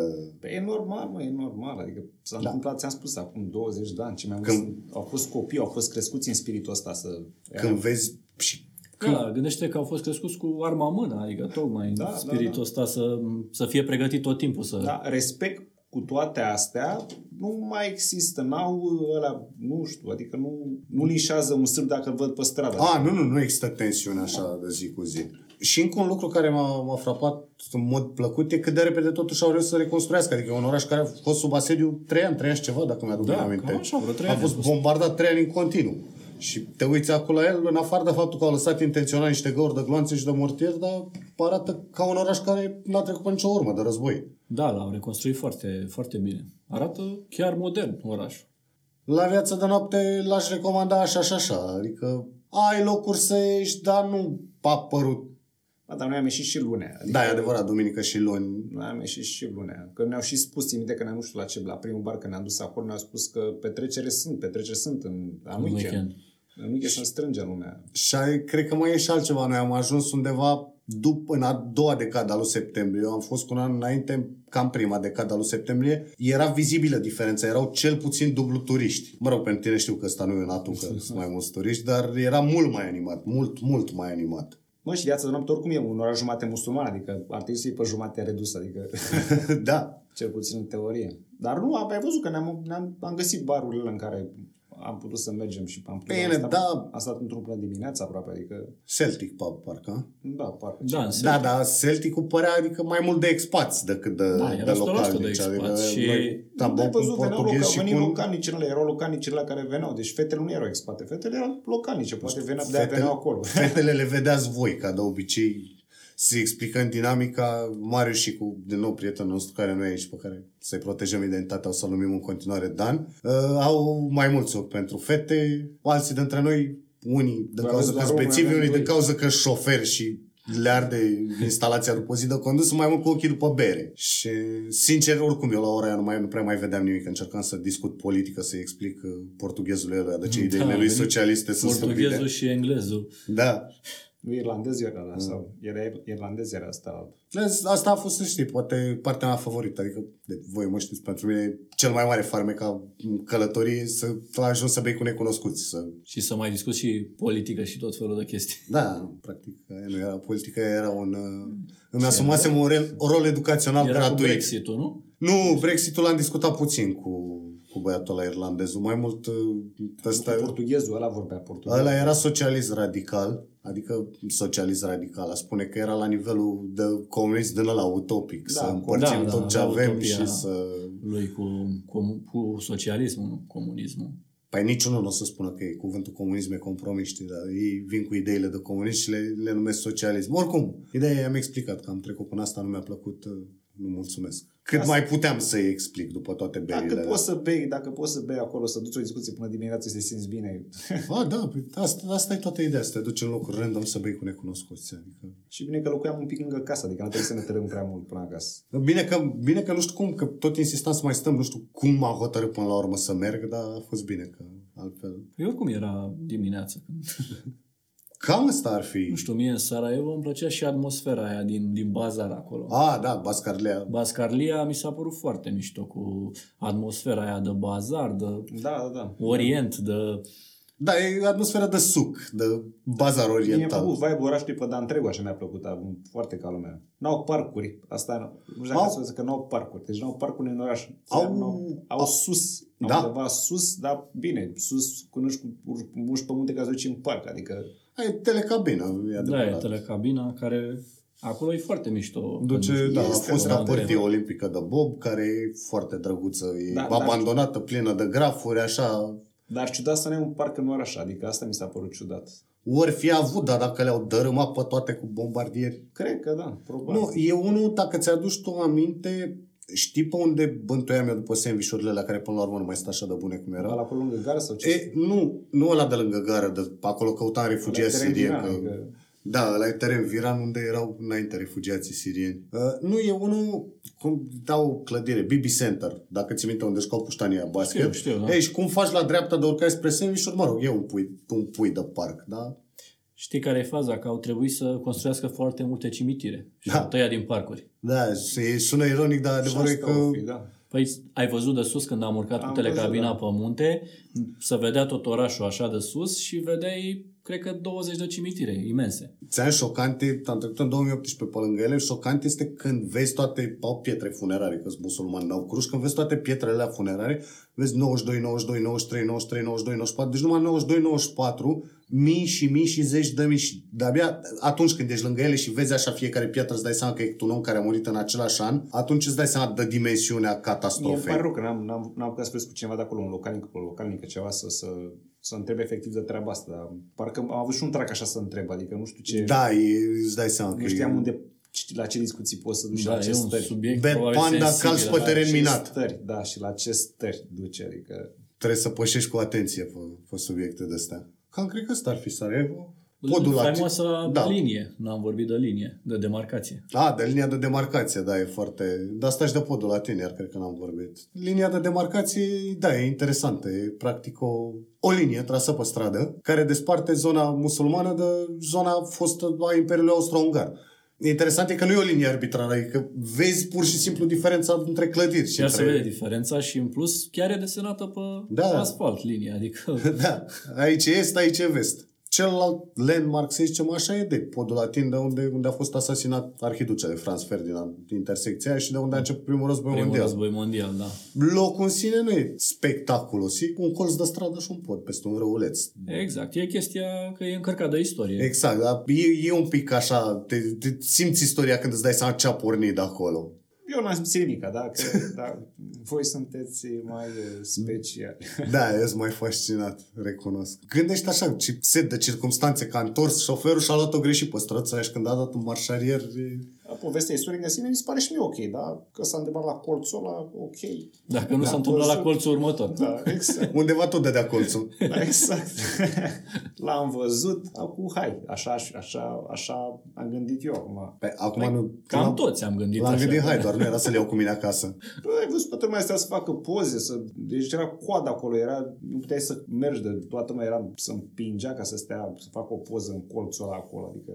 Speaker 2: Păi e normal, mă, e normal. Adică s-a
Speaker 1: Da.
Speaker 2: întâmplat, ți-am spus, acum 20 de ani. Ce mai
Speaker 1: Când-
Speaker 2: Când... au fost copii, au fost crescuți în spiritul ăsta să...
Speaker 1: Când vezi și
Speaker 3: Da, gândește că au fost crescuți cu arma în mână, adică tocmai în
Speaker 2: Da, da,
Speaker 3: spiritul
Speaker 2: da.
Speaker 3: ăsta să, să fie pregătit tot timpul să...
Speaker 2: Da, respect cu toate astea nu mai există. N-au ăla, nu știu, adică nu, nu lișează un sârb dacă îl văd pe stradă.
Speaker 1: A, nu, nu, nu există tensiune așa de zi cu zi. Și încă un lucru care m-a, m-a frapat în mod plăcut e cât de repede totuși au reușit să reconstruiască. Adică e un oraș care a fost sub asediu 3 ani, 3 ani și ceva, dacă mi-aduc
Speaker 3: Da,
Speaker 1: bine aminte.
Speaker 3: cam așa, vreo trei
Speaker 1: a
Speaker 3: ani
Speaker 1: fost
Speaker 3: a fost.
Speaker 1: bombardat 3 ani în continuu. Și te uiți acolo la el, în afară de faptul că au lăsat intenționat niște găuri de gloanțe și de mortier, dar arată ca un oraș care n-a trecut pe nicio urmă de război.
Speaker 3: Da, l-au reconstruit foarte, foarte bine. Arată chiar modern orașul.
Speaker 1: La viața de noapte l-aș recomanda așa și așa. Adică ai locuri să ieși, dar nu a părut.
Speaker 2: Ba, dar noi am ieșit și lunea. Adică
Speaker 1: Da, e adevărat, duminică și luni.
Speaker 2: Noi am ieșit și lunea. Că ne-au și spus, țin minte că ne-am nu știu la ce, la primul bar când ne-am dus acolo, ne-au spus că petrecere sunt, petrecere sunt în, în
Speaker 3: În
Speaker 2: weekend.
Speaker 3: weekend.
Speaker 2: În weekend sunt strânge lumea.
Speaker 1: Și ai- cred că mai e și altceva. Noi am ajuns undeva după, în a doua decadă a lui septembrie. Eu am fost cu un an înainte, cam prima decadă a lui septembrie. Era vizibilă diferența. Erau cel puțin dublu turiști. Mă rog, pentru tine știu că ăsta nu e un atu, că sunt mai mulți turiști, dar era mult mai animat. Mult, mult mai animat.
Speaker 2: Mă, și viața de noapte oricum e un oraș jumate musulman, adică ar trebui să fie pe jumate redus, adică
Speaker 1: da.
Speaker 2: cel puțin în teorie. Dar nu, ai văzut că ne-am, ne-am am găsit barurile în care am putut să mergem și am putut
Speaker 1: Bine,
Speaker 2: am stat,
Speaker 1: da.
Speaker 2: Am stat într-un până dimineața aproape, adică
Speaker 1: Celtic pub, parcă.
Speaker 2: da, parcă.
Speaker 3: Da, în
Speaker 1: Da, da, Celtic-ul părea adică mai mult de expați decât de,
Speaker 3: Da,
Speaker 1: de
Speaker 3: era 100% de
Speaker 1: localnici.
Speaker 3: expați
Speaker 1: adică
Speaker 3: și-
Speaker 1: noi
Speaker 2: Am
Speaker 1: am băut cu
Speaker 2: văzut, veneau
Speaker 1: portughezi
Speaker 2: loca,
Speaker 1: și
Speaker 2: veniau
Speaker 1: cu...
Speaker 2: localnicile, erau localnicile care veneau. Deci fetele nu erau expate, fetele erau localnice, poate veneau, de
Speaker 1: Fetele-
Speaker 2: veneau acolo.
Speaker 1: Fetele le vedeați voi, ca de obicei, să explicăm dinamica. Marius și cu, din nou, prietenul nostru care nu e aici, pe care să-i protejăm identitatea, o să-l numim în continuare Dan, uh, au mai mulți ochi pentru fete, alții dintre noi, unii din
Speaker 2: Bă,
Speaker 1: cauza
Speaker 2: aveți
Speaker 1: că
Speaker 2: doar
Speaker 1: sunt
Speaker 2: unul,
Speaker 1: bețivi,
Speaker 2: avem
Speaker 1: unii din
Speaker 2: doi.
Speaker 1: cauza că șoferi și le arde instalația după zi de condus, sunt mai mult cu ochii după bere. Și, sincer, oricum, eu la ora aia nu, mai, nu prea mai vedeam nimic. Încercam să discut politică, să explic uh, portughezul ăla, de ce da, ideile lui socialiste sunt
Speaker 3: Portughezul stupide. și englezul.
Speaker 1: Da.
Speaker 2: Nu irlandez era la sau era irlandez era asta.
Speaker 1: Asta a fost, să știi, poate partea mea favorită. Adică, de, voi mă știți, pentru mine cel mai mare farme ca călătorie să ajungi să bei cu necunoscuți. Să...
Speaker 3: Și să mai discuți și politică și tot felul de chestii.
Speaker 1: Da, practic, nu era politică, era un... Uh, îmi asumasem un, un rol educațional
Speaker 3: era
Speaker 1: gratuit.
Speaker 3: Era Brexit-ul, nu?
Speaker 1: Nu, Brexit-ul l-am discutat puțin cu cu băiatul ăla irlandezul. Mai mult uh,
Speaker 2: ăsta... Portughezul ăla vorbea portughez.
Speaker 1: Ăla era socialist radical, adică socialist radical. A spune că era la nivelul de comunist din ăla utopic. Da, să împărțim da, tot da, ce avem și să...
Speaker 3: Lui cu, cu, cu socialismul, nu comunismul.
Speaker 1: Păi niciunul nu o să spună că e cuvântul comunism e compromis, știi, dar ei vin cu ideile de comunism și le, le numesc socialism. Oricum, ideea i-am explicat că am trecut până asta, nu mi-a plăcut, uh, nu mulțumesc. Cât asta... mai puteam să-i explic după toate berile.
Speaker 2: Dacă poți să bei, dacă poți să bei acolo, să duci o discuție până dimineața să te simți bine.
Speaker 1: A, da, păi asta, asta e toată ideea, să te duci în locuri random să bei cu necunoscuți. Adică...
Speaker 2: Și bine că locuiam un pic lângă casa, adică nu trebuie să ne tărâm prea mult până acasă.
Speaker 1: Bine că, bine că nu știu cum, că tot insistam să mai stăm, nu știu cum m-a hotărât până la urmă să merg, dar a fost bine că altfel.
Speaker 3: Eu oricum era dimineața.
Speaker 1: Cam asta ar fi.
Speaker 3: Nu știu, mie în Sarajevo îmi plăcea și atmosfera aia din, din bazar acolo.
Speaker 1: Ah, da, Bascarlia.
Speaker 3: Bascarlia mi s-a părut foarte mișto cu atmosfera aia de bazar, de
Speaker 2: da, da, da.
Speaker 3: orient, de...
Speaker 1: Da, e atmosfera de suc, de bazar oriental. Mi-a
Speaker 2: plăcut vibe orașului pe întreg, așa mi-a plăcut, foarte ca lumea. N-au parcuri, asta nu știu dacă să că n-au parcuri, deci n-au parcuri în oraș. Au, au, au sus, da. undeva sus, dar bine, sus, cu nu știu, urci pe munte ca să duci în parc, adică
Speaker 1: ai telecabina,
Speaker 3: e adevărat. Da, e telecabina care acolo e foarte mișto.
Speaker 1: Duce, da, a fost raportie olimpică de Bob, care e foarte drăguță, e da, abandonată, dar... plină de grafuri, așa.
Speaker 2: Dar ciudat să ne un parc în oraș, adică asta mi s-a părut ciudat.
Speaker 1: Ori fi avut, dar dacă le-au dărâmat pe toate cu bombardieri.
Speaker 2: Cred că da, probabil. Nu,
Speaker 1: e unul, dacă ți-aduci tu aminte, Știi pe unde bântoiam eu după sandvișurile la care până la urmă nu mai stă așa de bune cum era?
Speaker 2: La acolo lângă gară sau ce?
Speaker 1: E, nu, nu ăla de lângă gară, de acolo căutam refugiați sirieni. Că... Că... Da, la teren Viran unde erau înainte refugiații sirieni. Uh, nu, e unul, cum dau clădire, BB Center, dacă ți minte unde scau puștania basket.
Speaker 3: Știu, știu, da.
Speaker 1: Ei, și cum faci la dreapta de urcare spre sandvișuri, mă rog, e un pui, un pui de parc, da?
Speaker 3: Știi care e faza? Că au trebuit să construiască foarte multe cimitire și da. au tăiat din parcuri.
Speaker 1: Da, se sună ironic, dar adevărul e că... Fi, da.
Speaker 3: Păi ai văzut de sus când am urcat am cu telecabina văzut, da. pe munte, să vedea tot orașul așa de sus și vedeai, cred că 20 de cimitire imense.
Speaker 1: Ți-am șocante, am trecut în 2018 pe lângă ele, șocant este când vezi toate, au pietre funerare, că sunt musulmani, n-au cruci, când vezi toate pietrele alea funerare, vezi 92, 92, 93, 93, 92, 94, deci numai 92, 94 mii și mii și zeci de mii și de-abia atunci când ești lângă ele și vezi așa fiecare piatră, îți dai seama că e un om care a murit în același an, atunci îți dai seama de dimensiunea catastrofei. Mie
Speaker 2: pare rău că n-am, n-am, n-am putea să cu cineva de acolo, un localnic, un localnic ceva, să, să, să întrebe efectiv de treaba asta. Dar parcă am avut și un trac așa să întreb, adică nu știu ce...
Speaker 1: Da, e, îți dai seama
Speaker 2: nu știam e... unde la ce discuții poți să duci da, la ce stări.
Speaker 3: Subiect
Speaker 1: Bad Panda calci pe teren minat.
Speaker 2: Stări, da, și la ce stări duce, adică...
Speaker 1: Trebuie să pășești cu atenție pe, pe subiecte de astea. Cam cred că ăsta ar fi Sarajevo. Podul
Speaker 3: Faimoasa da. linie. N-am vorbit de linie, de demarcație.
Speaker 1: A, de linia de demarcație, da, e foarte... Dar asta și de podul la tine, iar cred că n-am vorbit. Linia de demarcație, da, e interesantă. E practic o, o linie trasă pe stradă care desparte zona musulmană de zona fostă a Imperiului Austro-Ungar. Interesant e că nu e o linie arbitrară, e că vezi pur și simplu diferența între clădiri.
Speaker 3: Și chiar între... se vede diferența și în plus chiar e desenată pe da. asfalt linia. Adică...
Speaker 1: Da, aici e est, aici e vest. Celălalt landmark, să zicem așa, e de podul latin, de unde, unde a fost asasinat arhiducele Franz Ferdinand, intersecția și de unde a început primul război
Speaker 3: primul
Speaker 1: mondial.
Speaker 3: război mondial, da.
Speaker 1: Locul în sine nu e spectaculos, e un colț de stradă și un pod peste un răuleț.
Speaker 3: Exact, e chestia că e încărcat de istorie.
Speaker 1: Exact, dar e, e un pic așa, te, te simți istoria când îți dai seama ce a pornit de acolo.
Speaker 2: Eu n-am simțit nimic, da? Că, da, voi sunteți mai uh, speciali.
Speaker 1: Da, eu sunt mai fascinat, recunosc. Gândește așa, ce set de circunstanțe, că a întors șoferul și a luat-o greșit pe străța și când a dat un marșarier...
Speaker 2: povestea istorică în sine mi se pare și mie ok, da? Că s-a întâmplat la colțul ăla, ok.
Speaker 3: Dacă nu
Speaker 2: Da,
Speaker 3: s-a întâmplat la
Speaker 2: colțul-
Speaker 3: colțul următor.
Speaker 2: Da, exact.
Speaker 1: Undeva tot dădea colțul.
Speaker 2: Da, exact. L-am văzut, acum hai, așa, așa, așa am gândit eu acum.
Speaker 1: Pe, acum nu...
Speaker 3: Cam
Speaker 1: l-am-
Speaker 3: toți am gândit
Speaker 1: L-am
Speaker 3: așa.
Speaker 1: gândit, hai, doar nu era să-l iau cu mine acasă.
Speaker 2: Bă, ai văzut toată lumea stea să facă poze, să... deci era coadă acolo, era... nu puteai să mergi de toată lumea era să împingea ca să stea, să facă o poză în colțul ăla acolo, adică...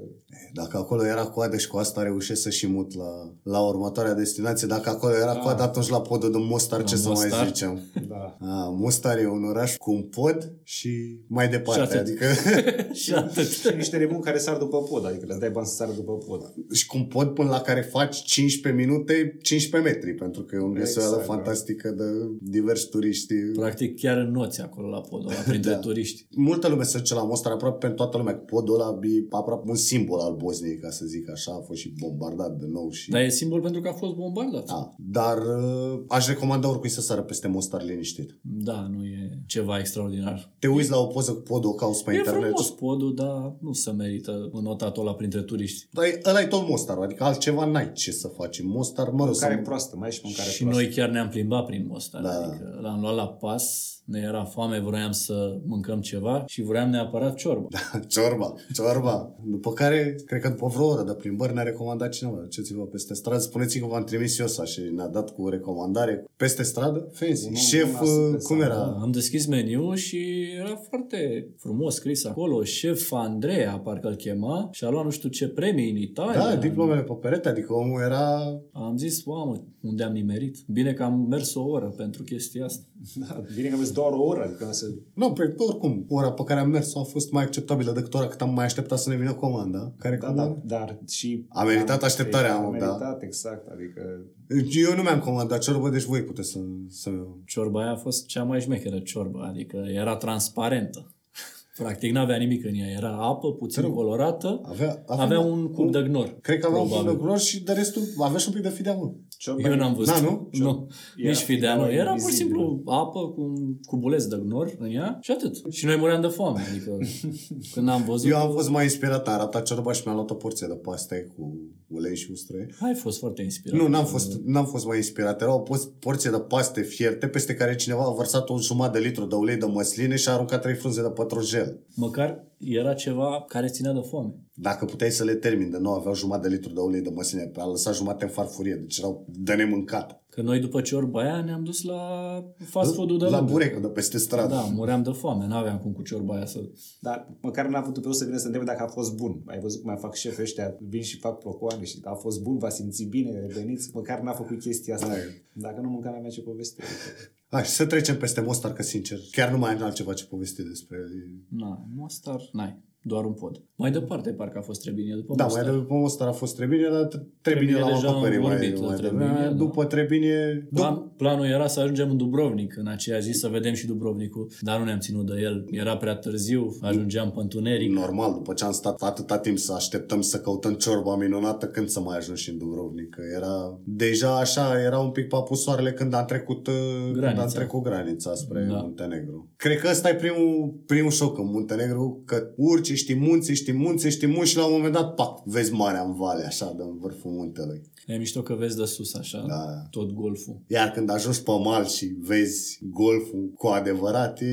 Speaker 1: Dacă acolo era coadă și cu asta reușesc să și mut la, la următoarea destinație, dacă acolo era coadă, atunci la podul de Mostar, ce să mai
Speaker 3: Mostar.
Speaker 1: zicem?
Speaker 2: Da.
Speaker 1: A, Mostar e un oraș cu un pod și mai departe,
Speaker 3: Și atât.
Speaker 1: adică
Speaker 3: și atât.
Speaker 2: Și niște nebuni care sar după pod, adică le dai bani să sară după pod.
Speaker 1: și cu un pod până la care faci 15 minute, 15 metri, pentru că e o
Speaker 2: Exact,
Speaker 1: exact,
Speaker 2: da.
Speaker 1: fantastică de diversi turiști.
Speaker 3: Practic chiar în noți acolo la podul ăla, printre
Speaker 1: Da.
Speaker 3: turiști.
Speaker 1: Multă lume se duce la Mostar, aproape pentru toată lumea. Podul ăla e aproape un simbol al Bosniei, ca să zic așa. A fost și bombardat de nou. Și...
Speaker 3: Dar e simbol pentru că a fost bombardat.
Speaker 1: Da. Dar uh, aș recomanda oricui să sară peste Mostar liniștit.
Speaker 3: Da, nu e ceva extraordinar.
Speaker 1: Te uiți la o poză cu podul, o cauți pe
Speaker 3: E
Speaker 1: internet.
Speaker 3: frumos podul, dar nu se merită notatul ăla printre turiști.
Speaker 1: Dar e- ăla e tot Mostar, adică altceva n-ai ce să faci în Mostar. Mă rog,
Speaker 2: Care
Speaker 1: să...
Speaker 2: proastă, mai e și mâncare
Speaker 3: și
Speaker 2: proastă.
Speaker 3: noi chiar ne-am plimbat prin Mostar.
Speaker 1: Da.
Speaker 3: Adică l-am luat la pas, ne era foame, vroiam să mâncăm ceva și vroiam neapărat ciorba.
Speaker 1: Ciorba, ciorba. După care, cred că după vreo oră de plimbări ne-a recomandat cineva. Ce ți vă peste stradă? Spuneți că v-am trimis eu și ne-a dat cu recomandare. Peste stradă, fancy.
Speaker 2: Un om
Speaker 1: Șef,
Speaker 2: bun la
Speaker 1: uh, cum
Speaker 2: sute
Speaker 1: era?
Speaker 3: Da, am deschis meniu și era foarte frumos scris acolo. Șef Andreea, parcă îl chema, și a luat nu știu ce premii în Italia.
Speaker 1: Da, diplomele pe perete, adică omul era...
Speaker 3: Am zis, mamă, unde am nimerit? Bine că am mers o oră pentru chestia asta.
Speaker 2: Da, bine că aveți doar o oră, adică să...
Speaker 1: Nu, pe oricum, ora pe care am mers a fost mai acceptabilă decât ora cât am mai așteptat să ne vină comanda. Care
Speaker 2: Da,
Speaker 1: comanda?
Speaker 2: da, dar și...
Speaker 1: A meritat așteptarea,
Speaker 2: A
Speaker 1: am, da.
Speaker 2: meritat, exact, adică...
Speaker 1: Eu nu mi-am comandat ciorbă, deci voi puteți să... să...
Speaker 3: Ciorba aia a fost cea mai șmecheră ciorbă, adică era transparentă. Practic n-avea nimic în ea, era apă puțin colorată,
Speaker 1: Avea,
Speaker 3: avea un cup de gnor.
Speaker 1: Cred că avea un
Speaker 3: probabil.
Speaker 1: cup de glor și de restul avea și un pic de fidea, mă.
Speaker 2: Ciorba
Speaker 3: Eu n-am văzut.
Speaker 1: Da, nu?
Speaker 3: Nu.
Speaker 2: Era
Speaker 3: Nici fidea, nu.
Speaker 2: fideaua
Speaker 3: Era pur și
Speaker 2: invizibilă.
Speaker 3: simplu apă cu un cubuleț de gnor în ea și atât. Și noi muream de foame. Adică când am văzut...
Speaker 1: Eu am fost mai inspirat, am arătat ciorbaș și mi-am luat o porție de paste cu ulei și usturoi.
Speaker 3: Ai fost foarte inspirat.
Speaker 1: Nu, n-am fost, n-am fost mai inspirat. Era o pos- porție de paste fierte peste care cineva a vărsat un jumătate de litru de ulei de măsline și a aruncat trei frunze de pătrunjel.
Speaker 3: Măcar era ceva care ținea de foame.
Speaker 1: Dacă puteai să le termin de nou, aveau jumătate de litru de ulei de măsline, a lăsat jumătate în farfurie, deci erau de nemâncat.
Speaker 3: Că noi după ciorba aia ne-am dus la fast food-ul de
Speaker 1: La
Speaker 3: lângă.
Speaker 1: burecul de peste stradă.
Speaker 3: Da, muream de foame, n-aveam cum cu ciorba aia să...
Speaker 2: Dar măcar n-a putut pe o să vină să întrebe dacă a fost bun. Ai văzut cum mai fac șefii ăștia, vin și fac plocoane și a fost bun, v-a simțit bine, reveniți. Măcar n-a făcut chestia asta.
Speaker 1: Hai.
Speaker 2: Dacă nu mânca, n-avea ce povesti.
Speaker 1: Hai, și să trecem peste Mostar, că sincer, chiar nu mai am altceva ce povesti despre el.
Speaker 3: Na, Mostar, n-ai. Doar un pod. Mai departe, parcă a fost Trebinie după
Speaker 1: Da,
Speaker 3: Mostar.
Speaker 1: mai de după Mostar a fost Trebinie, dar Trebinie
Speaker 3: Trebinie
Speaker 1: l-am
Speaker 3: deja am
Speaker 1: acoperit mai,
Speaker 3: vorbit de
Speaker 1: mai
Speaker 3: Trebinie,
Speaker 1: devreme.
Speaker 3: da.
Speaker 1: După Trebinie...
Speaker 3: Plan, planul era să ajungem în Dubrovnik în aceea zi, să vedem și Dubrovnicul, dar nu ne-am ținut de el. Era prea târziu, ajungeam pe întuneric.
Speaker 1: Normal, după ce am stat atâta timp să așteptăm să căutăm ciorba minunată, când să mai ajung și în Dubrovnik? Că era deja așa, era un pic papusoarele când am trecut, uh, când
Speaker 3: Granița.
Speaker 1: am trecut granița spre
Speaker 3: Da.
Speaker 1: Muntenegru. Cred că ăsta e primul, primul șoc în Muntenegru, că urci, știi munți, știi munți, știi munți și la un moment dat, pac, vezi marea în vale, așa, de în vârful muntelui.
Speaker 3: E mișto că vezi de sus așa,
Speaker 1: Da.
Speaker 3: tot golful.
Speaker 1: Iar când ajungi pe mal și vezi golful cu adevărat, e...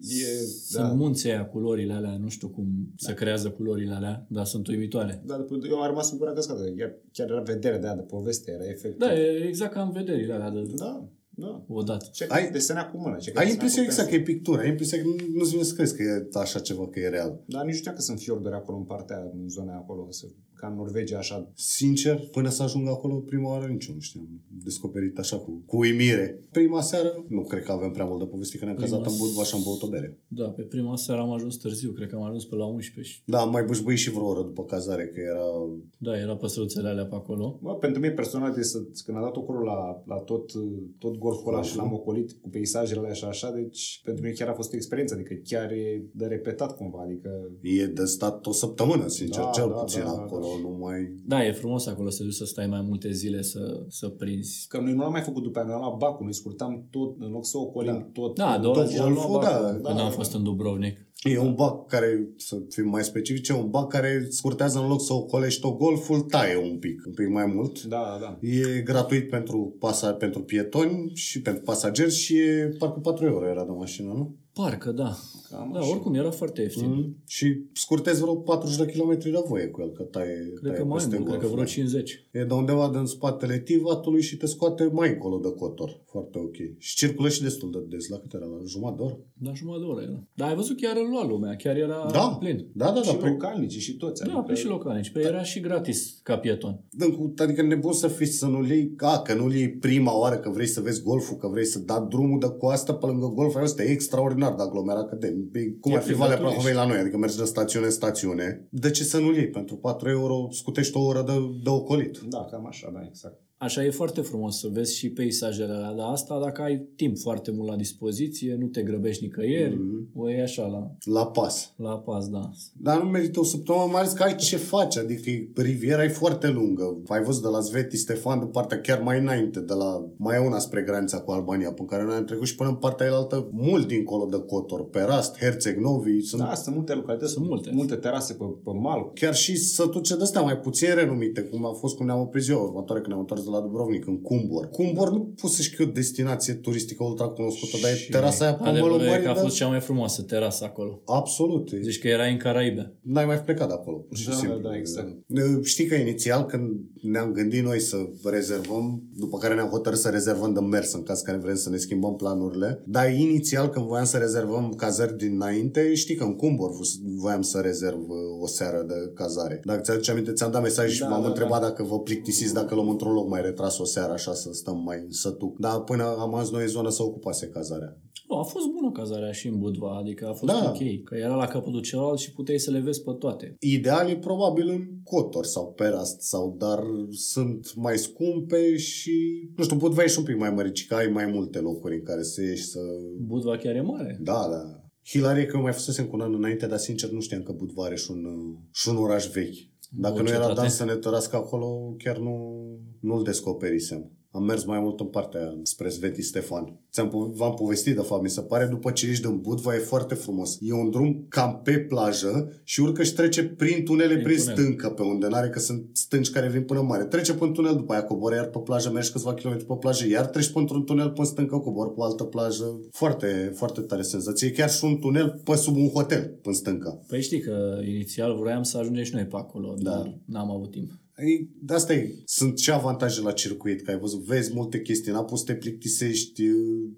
Speaker 2: E,
Speaker 3: Sunt
Speaker 2: da.
Speaker 3: munții aia, culorile alea, nu știu cum se creează culorile alea, dar sunt uimitoare.
Speaker 2: Da, după, eu am rămas în gura căscată. Ea- Chiar era vedere de aia de poveste, era efect.
Speaker 3: Da, e exact ca în vederile alea de
Speaker 2: da, da.
Speaker 3: odată.
Speaker 2: Ce
Speaker 1: Ai-
Speaker 2: ai desenea cu mână. Ce
Speaker 1: Ai impresia exact că e pictură, ai impresia că nu- nu-ți vine să crezi că e așa ceva, că e real.
Speaker 2: Dar nici nu știam că sunt fiorduri acolo în partea, aia, în zona aia acolo, să, ca în Norvegia, așa.
Speaker 1: Sincer, până să ajung acolo prima oară nici eu nu știam. Descoperit așa cu, cu uimire. Prima seară, nu cred că avem prea mult de povesti, că ne-am
Speaker 3: Prima
Speaker 1: cazat în Budva și am băut o bere.
Speaker 3: Da, pe prima seară am ajuns târziu, cred că am ajuns pe la 11 și
Speaker 1: Da, am mai bâșbâit și vreo oră după cazare, că era...
Speaker 3: da, era păsăruțele alea pe acolo.
Speaker 2: Bă, pentru mine personal, de să, când am dat acolo la, la tot, tot golful ăla și l-am ocolit cu peisajele alea și așa, deci pentru mine chiar a fost o experiență, adică chiar e de repetat cumva, adică
Speaker 1: E de stat o săptămână, sincer,
Speaker 2: Da,
Speaker 1: cel
Speaker 2: da,
Speaker 1: puțin
Speaker 2: da, da,
Speaker 1: acolo. acolo, nu mai...
Speaker 3: Da, e frumos acolo să duci să stai mai multe zile să, să prinzi.
Speaker 2: Că noi nu l-am mai făcut după aia, noi am luat bacul, noi scurtam tot, în loc să ocolim
Speaker 1: Da.
Speaker 2: tot.
Speaker 3: Da, două
Speaker 1: Tot
Speaker 3: zi am luat
Speaker 1: golful,
Speaker 3: bacul
Speaker 1: da,
Speaker 3: când
Speaker 2: da,
Speaker 3: am
Speaker 2: da.
Speaker 3: fost în Dubrovnik.
Speaker 1: E un bac care, să fim mai specifice, un bac care scurtează în loc să ocolești tot golful, taie un pic, un pic mai mult.
Speaker 2: Da, da.
Speaker 1: E gratuit pentru, pasa, pentru pietoni și pentru pasageri și e parcă 4 euro era de mașină, nu?
Speaker 3: Parcă, da.
Speaker 2: Cam
Speaker 3: Da,
Speaker 2: așa.
Speaker 3: oricum era foarte ieftin.
Speaker 1: Mm. Și scurtezi vreo 40 de kilometri de voie cu el, că taie,
Speaker 3: Cred
Speaker 1: taie
Speaker 3: că mai
Speaker 1: peste
Speaker 3: mult, cred că
Speaker 1: golf,
Speaker 3: vreo
Speaker 1: da.
Speaker 3: 50.
Speaker 1: E de undeva din spatele tivatului și te scoate mai încolo de cotor. Foarte ok. Și circulă și destul de des. La cât era? La jumătate de oră?
Speaker 3: Da, jumătate de oră era. Dar ai văzut chiar îl lua lumea, chiar era
Speaker 1: Da.
Speaker 3: plin.
Speaker 1: Da, da,
Speaker 2: și
Speaker 1: da. Păi,
Speaker 2: localnici și toți.
Speaker 3: Da, pe și localnici. Pe era și gratis ca pieton.
Speaker 1: dăm cu, adică nebun să fii să nu-l iei, a, că nu-l iei prima oară, că vrei să vezi golful, că vrei să dai drumul de coastă pe lângă golf, ăsta e extraordinar de aglomerat, că de, e, cum
Speaker 3: E
Speaker 1: ar fi
Speaker 3: pe
Speaker 1: Valea
Speaker 3: turiști.
Speaker 1: Prahovei la noi, adică mergi de stațiune în stațiune. De ce să nu-l iei? Pentru 4 euro scutești o oră de, de ocolit.
Speaker 2: Da, cam așa, da, exact.
Speaker 3: Așa e foarte frumos să vezi și peisajele alea, dar asta dacă ai timp foarte mult la dispoziție, nu te grăbești nicăieri, mm-hmm. o iei așa la,
Speaker 1: La pas.
Speaker 3: la pas, da.
Speaker 1: Dar nu merită o săptămână, mai ales că ai ce faci, adică riviera e foarte lungă. Ai văzut de la Sveti Stefan de partea chiar mai înainte, de la mai e una spre granița cu Albania, pe care noi am trecut și până în partea altă mult dincolo de Cotor, Perast, Herceg Novi, sunt
Speaker 2: Da, sunt multe localități,
Speaker 3: Sunt multe.
Speaker 2: multe terase pe, pe mal.
Speaker 1: chiar și sătuce de astea mai puțin renumite, cum a fost cum ne-am oprit ziua următoare când ne-am întors de la Dubrovnik, în Cumbor. Cumbor nu poți să știi că e o destinație turistică ultra cunoscută, dar e
Speaker 3: Și
Speaker 1: terasa aia pe
Speaker 3: adevărul
Speaker 1: mălul
Speaker 3: e că a
Speaker 1: mării,
Speaker 3: fost
Speaker 1: da?
Speaker 3: cea mai frumoasă terasă acolo.
Speaker 1: Absolut. e-
Speaker 3: Zici că era în Caraibe.
Speaker 1: N-ai mai plecat de acolo, pur și
Speaker 2: Da,
Speaker 1: simplu.
Speaker 2: da, exact.
Speaker 1: Știi că inițial când ne-am gândit noi să rezervăm, după care ne-am hotărât să rezervăm de mers în caz care vrem să ne schimbăm planurile, dar inițial când voiam să rezervăm cazări dinainte, știi că în Cumbor voiam să rezerv uh, o seară de cazare. Dacă ți-aduce aminte, ți-am dat mesaj și
Speaker 2: Da,
Speaker 1: m-am
Speaker 2: da,
Speaker 1: întrebat dacă vă plictisiți, dacă luăm într-un loc mai retras o seară așa să stăm mai sătuc. Dar până am ajuns noi în zonă să ocupase cazarea.
Speaker 3: Nu, a fost bună cazarea și în Budva, adică a fost
Speaker 1: Da.
Speaker 3: ok, că era la capătul celălalt și puteai să le vezi pe toate.
Speaker 1: Ideal e probabil în Cotor sau Perast, sau, dar sunt mai scumpe și, nu știu, Budva e și un pic mai măricică, ai mai multe locuri în care să ieși să...
Speaker 3: Budva chiar e mare.
Speaker 1: Da, da. Hilarie că eu mai fusesem cu un an înainte, dar sincer nu știam că Budva are și un, uh, și un oraș vechi. Dacă
Speaker 3: O
Speaker 1: nu era
Speaker 3: cetate.
Speaker 1: Dan să ne tărască acolo, chiar nu, nu-l descoperisem. Am mers mai mult în partea aia, spre Sveti Stefan. Ți-am, po- v-am povestit, de fapt, mi se pare, după ce ești din Budva, e foarte frumos. E un drum cam pe plajă și urcă și trece prin tunele,
Speaker 3: Prin
Speaker 1: prin,
Speaker 3: tunel.
Speaker 1: stâncă, pe unde n-are că sunt stânci care vin până în mare. Trece până în tunel, după aia coboară iar pe plajă, mergi câțiva kilometri pe plajă, iar treci pe un tunel până în stâncă, cobor pe o altă plajă. Foarte, foarte tare senzație. E chiar și un tunel pe sub un hotel, în stâncă.
Speaker 3: Păi știi că inițial vroiam să ajungem și noi pe acolo,
Speaker 1: Da.
Speaker 3: dar n-am avut timp.
Speaker 1: Ei, de asta e. Sunt și avantaje la circuit, că ai văzut, vezi multe chestii, n-a pus să te plictisești,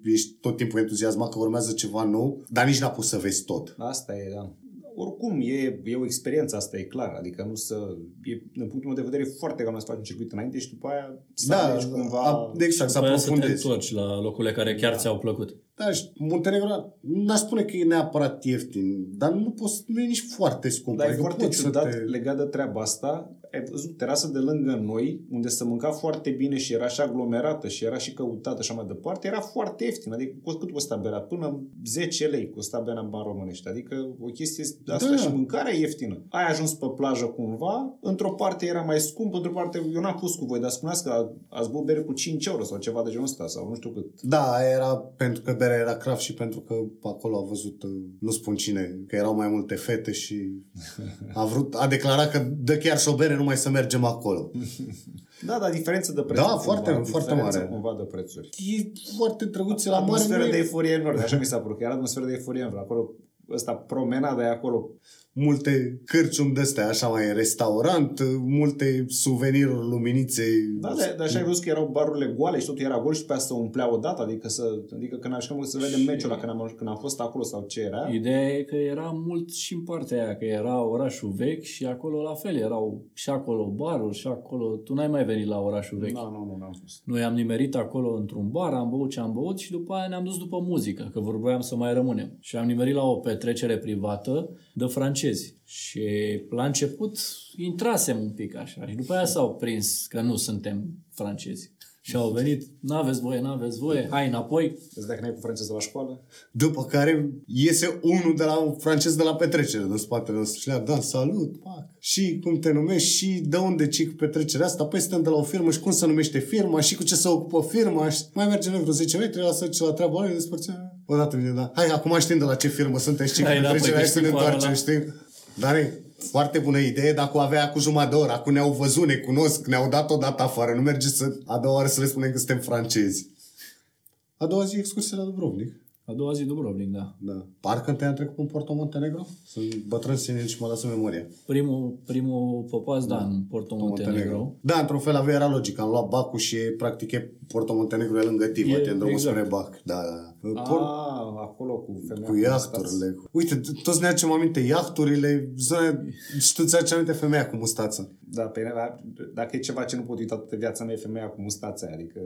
Speaker 1: ești tot timpul entuziasmat că urmează ceva nou, dar nici n-a pus să vezi tot.
Speaker 2: Asta e, da. Oricum, e, e o experiență, asta e clar. Adică nu să... E, din punctul meu de vedere, e foarte greu să faci un circuit înainte și după aia să
Speaker 1: Da,
Speaker 2: alegi cumva...
Speaker 1: a, exact, să
Speaker 3: După aia să te
Speaker 1: aprofundezi.
Speaker 3: întorci la locurile care chiar ți-au plăcut.
Speaker 1: Da, și Muntenegru, n-aș spune că e neapărat ieftin, dar nu, poți, nu e nici foarte scump.
Speaker 2: Dar e
Speaker 1: Adică
Speaker 2: foarte
Speaker 1: poți să
Speaker 2: ciudat
Speaker 1: te-
Speaker 2: legat de treaba asta. Ai văzut terasa de lângă noi, unde se mânca foarte bine și era și aglomerată și era și căutată și așa mai departe, era foarte ieftin. Adică cu cât costa berea? Până 10 lei costa berea în bani românești. Adică o chestie de asta
Speaker 1: Da.
Speaker 2: și mâncarea e ieftină. Ai ajuns pe plajă cumva, într-o parte era mai scump, într-o parte eu n-am pus cu voi, dar spuneați că ați băut bere cu 5 euro sau ceva de genul ăsta sau nu știu cât.
Speaker 1: Da, era pentru că berea era craft și pentru că acolo a văzut, uh, nu spun cine, că erau mai multe fete și a vrut, a declarat că dă chiar și o bere numai să mergem acolo.
Speaker 2: Da, dar diferență de prețuri.
Speaker 1: Da, foarte-
Speaker 2: cumva,
Speaker 1: foarte
Speaker 2: diferență
Speaker 1: mare.
Speaker 2: cumva de prețuri.
Speaker 1: E foarte drăguț la mare.
Speaker 2: atmosferă
Speaker 1: nu e-
Speaker 2: de euforie enorm, așa mi s-a părut, că era atmosferă de euforie enorm. Acolo, ăsta, promenada e acolo.
Speaker 1: Multe cârciumi de astea, așa mai restaurant, multe suveniruri, luminițe.
Speaker 2: Da, dar, dar așa ai văzut că erau barurile goale și totul era gol și pe asta se umplea odată, adică, să, adică când așteptam să vedem meciul ăla când am, când am fost acolo sau ce era.
Speaker 3: Ideea e că era mult și în partea aia, că era orașul vechi și acolo la fel erau și acolo baruri și acolo... Tu n-ai mai venit la orașul vechi.
Speaker 2: Nu, nu, nu, n-am fost.
Speaker 3: Noi am nimerit acolo într-un bar, am băut ce am băut și după aia ne-am dus după muzică, că vorbeam să mai rămânem. Și am nimerit la o petrecere privată de francezi. Și la început intrasem un pic așa și după aia s-au prins că nu suntem francezi. Și au venit, n-aveți voie, n-aveți voie, hai înapoi.
Speaker 2: Îți dacă n-ai cu franceză la școală?
Speaker 1: După care iese unul de la un francez de la petrecere în spatele nostru și le-a dat salut, pac. Și cum te numești și de unde ci cu petrecerea asta, păi suntem de la o firmă și cum se numește firma și cu ce se ocupă firma și mai merge noi vreo 10 metri, lasă ce la treaba lui, despărțea. Odată vine, da. Hai, acum știm de la ce firmă sunteți și cu
Speaker 3: Hai, da,
Speaker 1: petrecerea
Speaker 3: păi,
Speaker 1: și să ne
Speaker 3: știm cu
Speaker 1: întoarcem,
Speaker 3: ăla.
Speaker 1: știi? Dar e foarte bună idee, dacă o avea cu jumătate de oră, acum ne-au văzut, ne cunosc, ne-au dat odată afară, nu merge să, a doua oară să le spunem că suntem francezi. A doua zi excursie la Dubrovnik.
Speaker 3: A doua zi Dubrovnik, da.
Speaker 1: Da. Parcă întâi am trecut în Porto Montenegro? Sunt bătrân senil și mă lasă memoria.
Speaker 3: Primul, primul popas, da, în Porto Montenegro.
Speaker 1: Da, într-un fel avea era logic. Am luat Bacul și e, practic e Porto Montenegro e lângă Tiva,
Speaker 3: E,
Speaker 1: te drumul
Speaker 3: exact.
Speaker 1: spre Bac. Da, da.
Speaker 2: Ah,
Speaker 1: Por-
Speaker 2: acolo cu femeia
Speaker 1: cu iahturile. Uite, t- toți ne aducem aminte iahturile, zone, și tu ți-aduci aminte femeia cu mustață.
Speaker 2: Da, pe dacă e ceva ce nu pot uita toată viața mea, e femeia cu mustața aia, adică